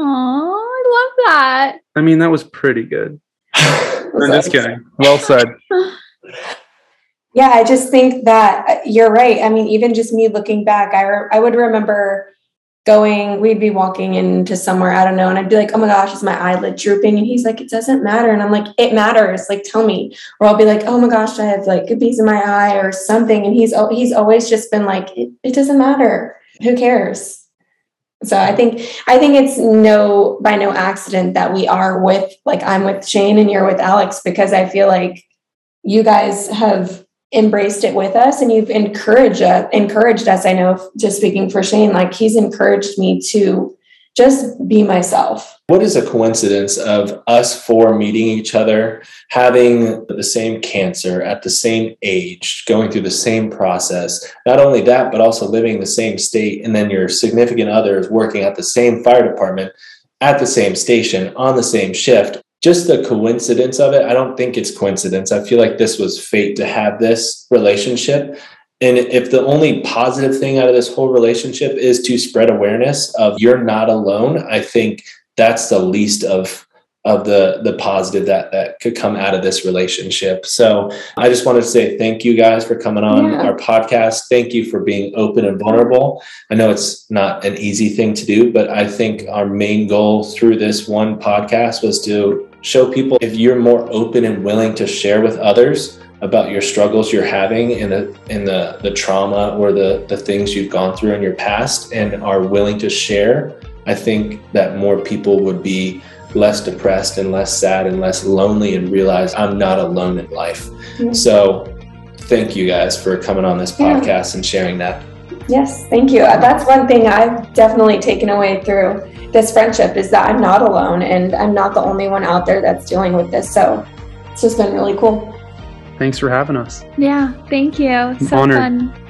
[SPEAKER 4] Oh, I love that.
[SPEAKER 3] I mean, that was pretty good. (laughs) I'm just kidding. Well said. (laughs)
[SPEAKER 1] yeah, I just think that uh, you're right. I mean, even just me looking back, I, re- I would remember going, we'd be walking into somewhere, I don't know, and I'd be like, oh my gosh, is my eyelid drooping? And he's like, it doesn't matter. And I'm like, it matters. Like, tell me. Or I'll be like, oh my gosh, I have like a piece in my eye or something. And he's, he's always just been like, it, it doesn't matter. Who cares? So I think I think it's no by no accident that we are with like I'm with Shane and you're with Alex because I feel like you guys have embraced it with us and you've encouraged uh, encouraged us. I know just speaking for Shane, like he's encouraged me to just be myself.
[SPEAKER 5] What is a coincidence of us four meeting each other, having the same cancer at the same age, going through the same process? Not only that, but also living in the same state, and then your significant other is working at the same fire department, at the same station, on the same shift. Just the coincidence of it, I don't think it's coincidence. I feel like this was fate to have this relationship. And if the only positive thing out of this whole relationship is to spread awareness of you're not alone, I think that's the least of of the the positive that that could come out of this relationship. So I just wanted to say thank you guys for coming on
[SPEAKER 1] Yeah.
[SPEAKER 5] our podcast. Thank you for being open and vulnerable. I know it's not an easy thing to do, but I think our main goal through this one podcast was to show people if you're more open and willing to share with others about your struggles you're having in the in the the trauma or the the things you've gone through in your past and are willing to share i think that more people would be less depressed and less sad and less lonely and realize i'm not alone in life
[SPEAKER 1] Yeah.
[SPEAKER 5] so thank you guys for coming on this
[SPEAKER 1] Yeah.
[SPEAKER 5] podcast and sharing that
[SPEAKER 1] Yes, thank you. Uh, That's one thing I've definitely taken away through this friendship is that I'm not alone and I'm not the only one out there that's dealing with this. So it's just been really cool.
[SPEAKER 3] Thanks for having us.
[SPEAKER 4] Yeah, thank you. So
[SPEAKER 3] honored.
[SPEAKER 4] fun.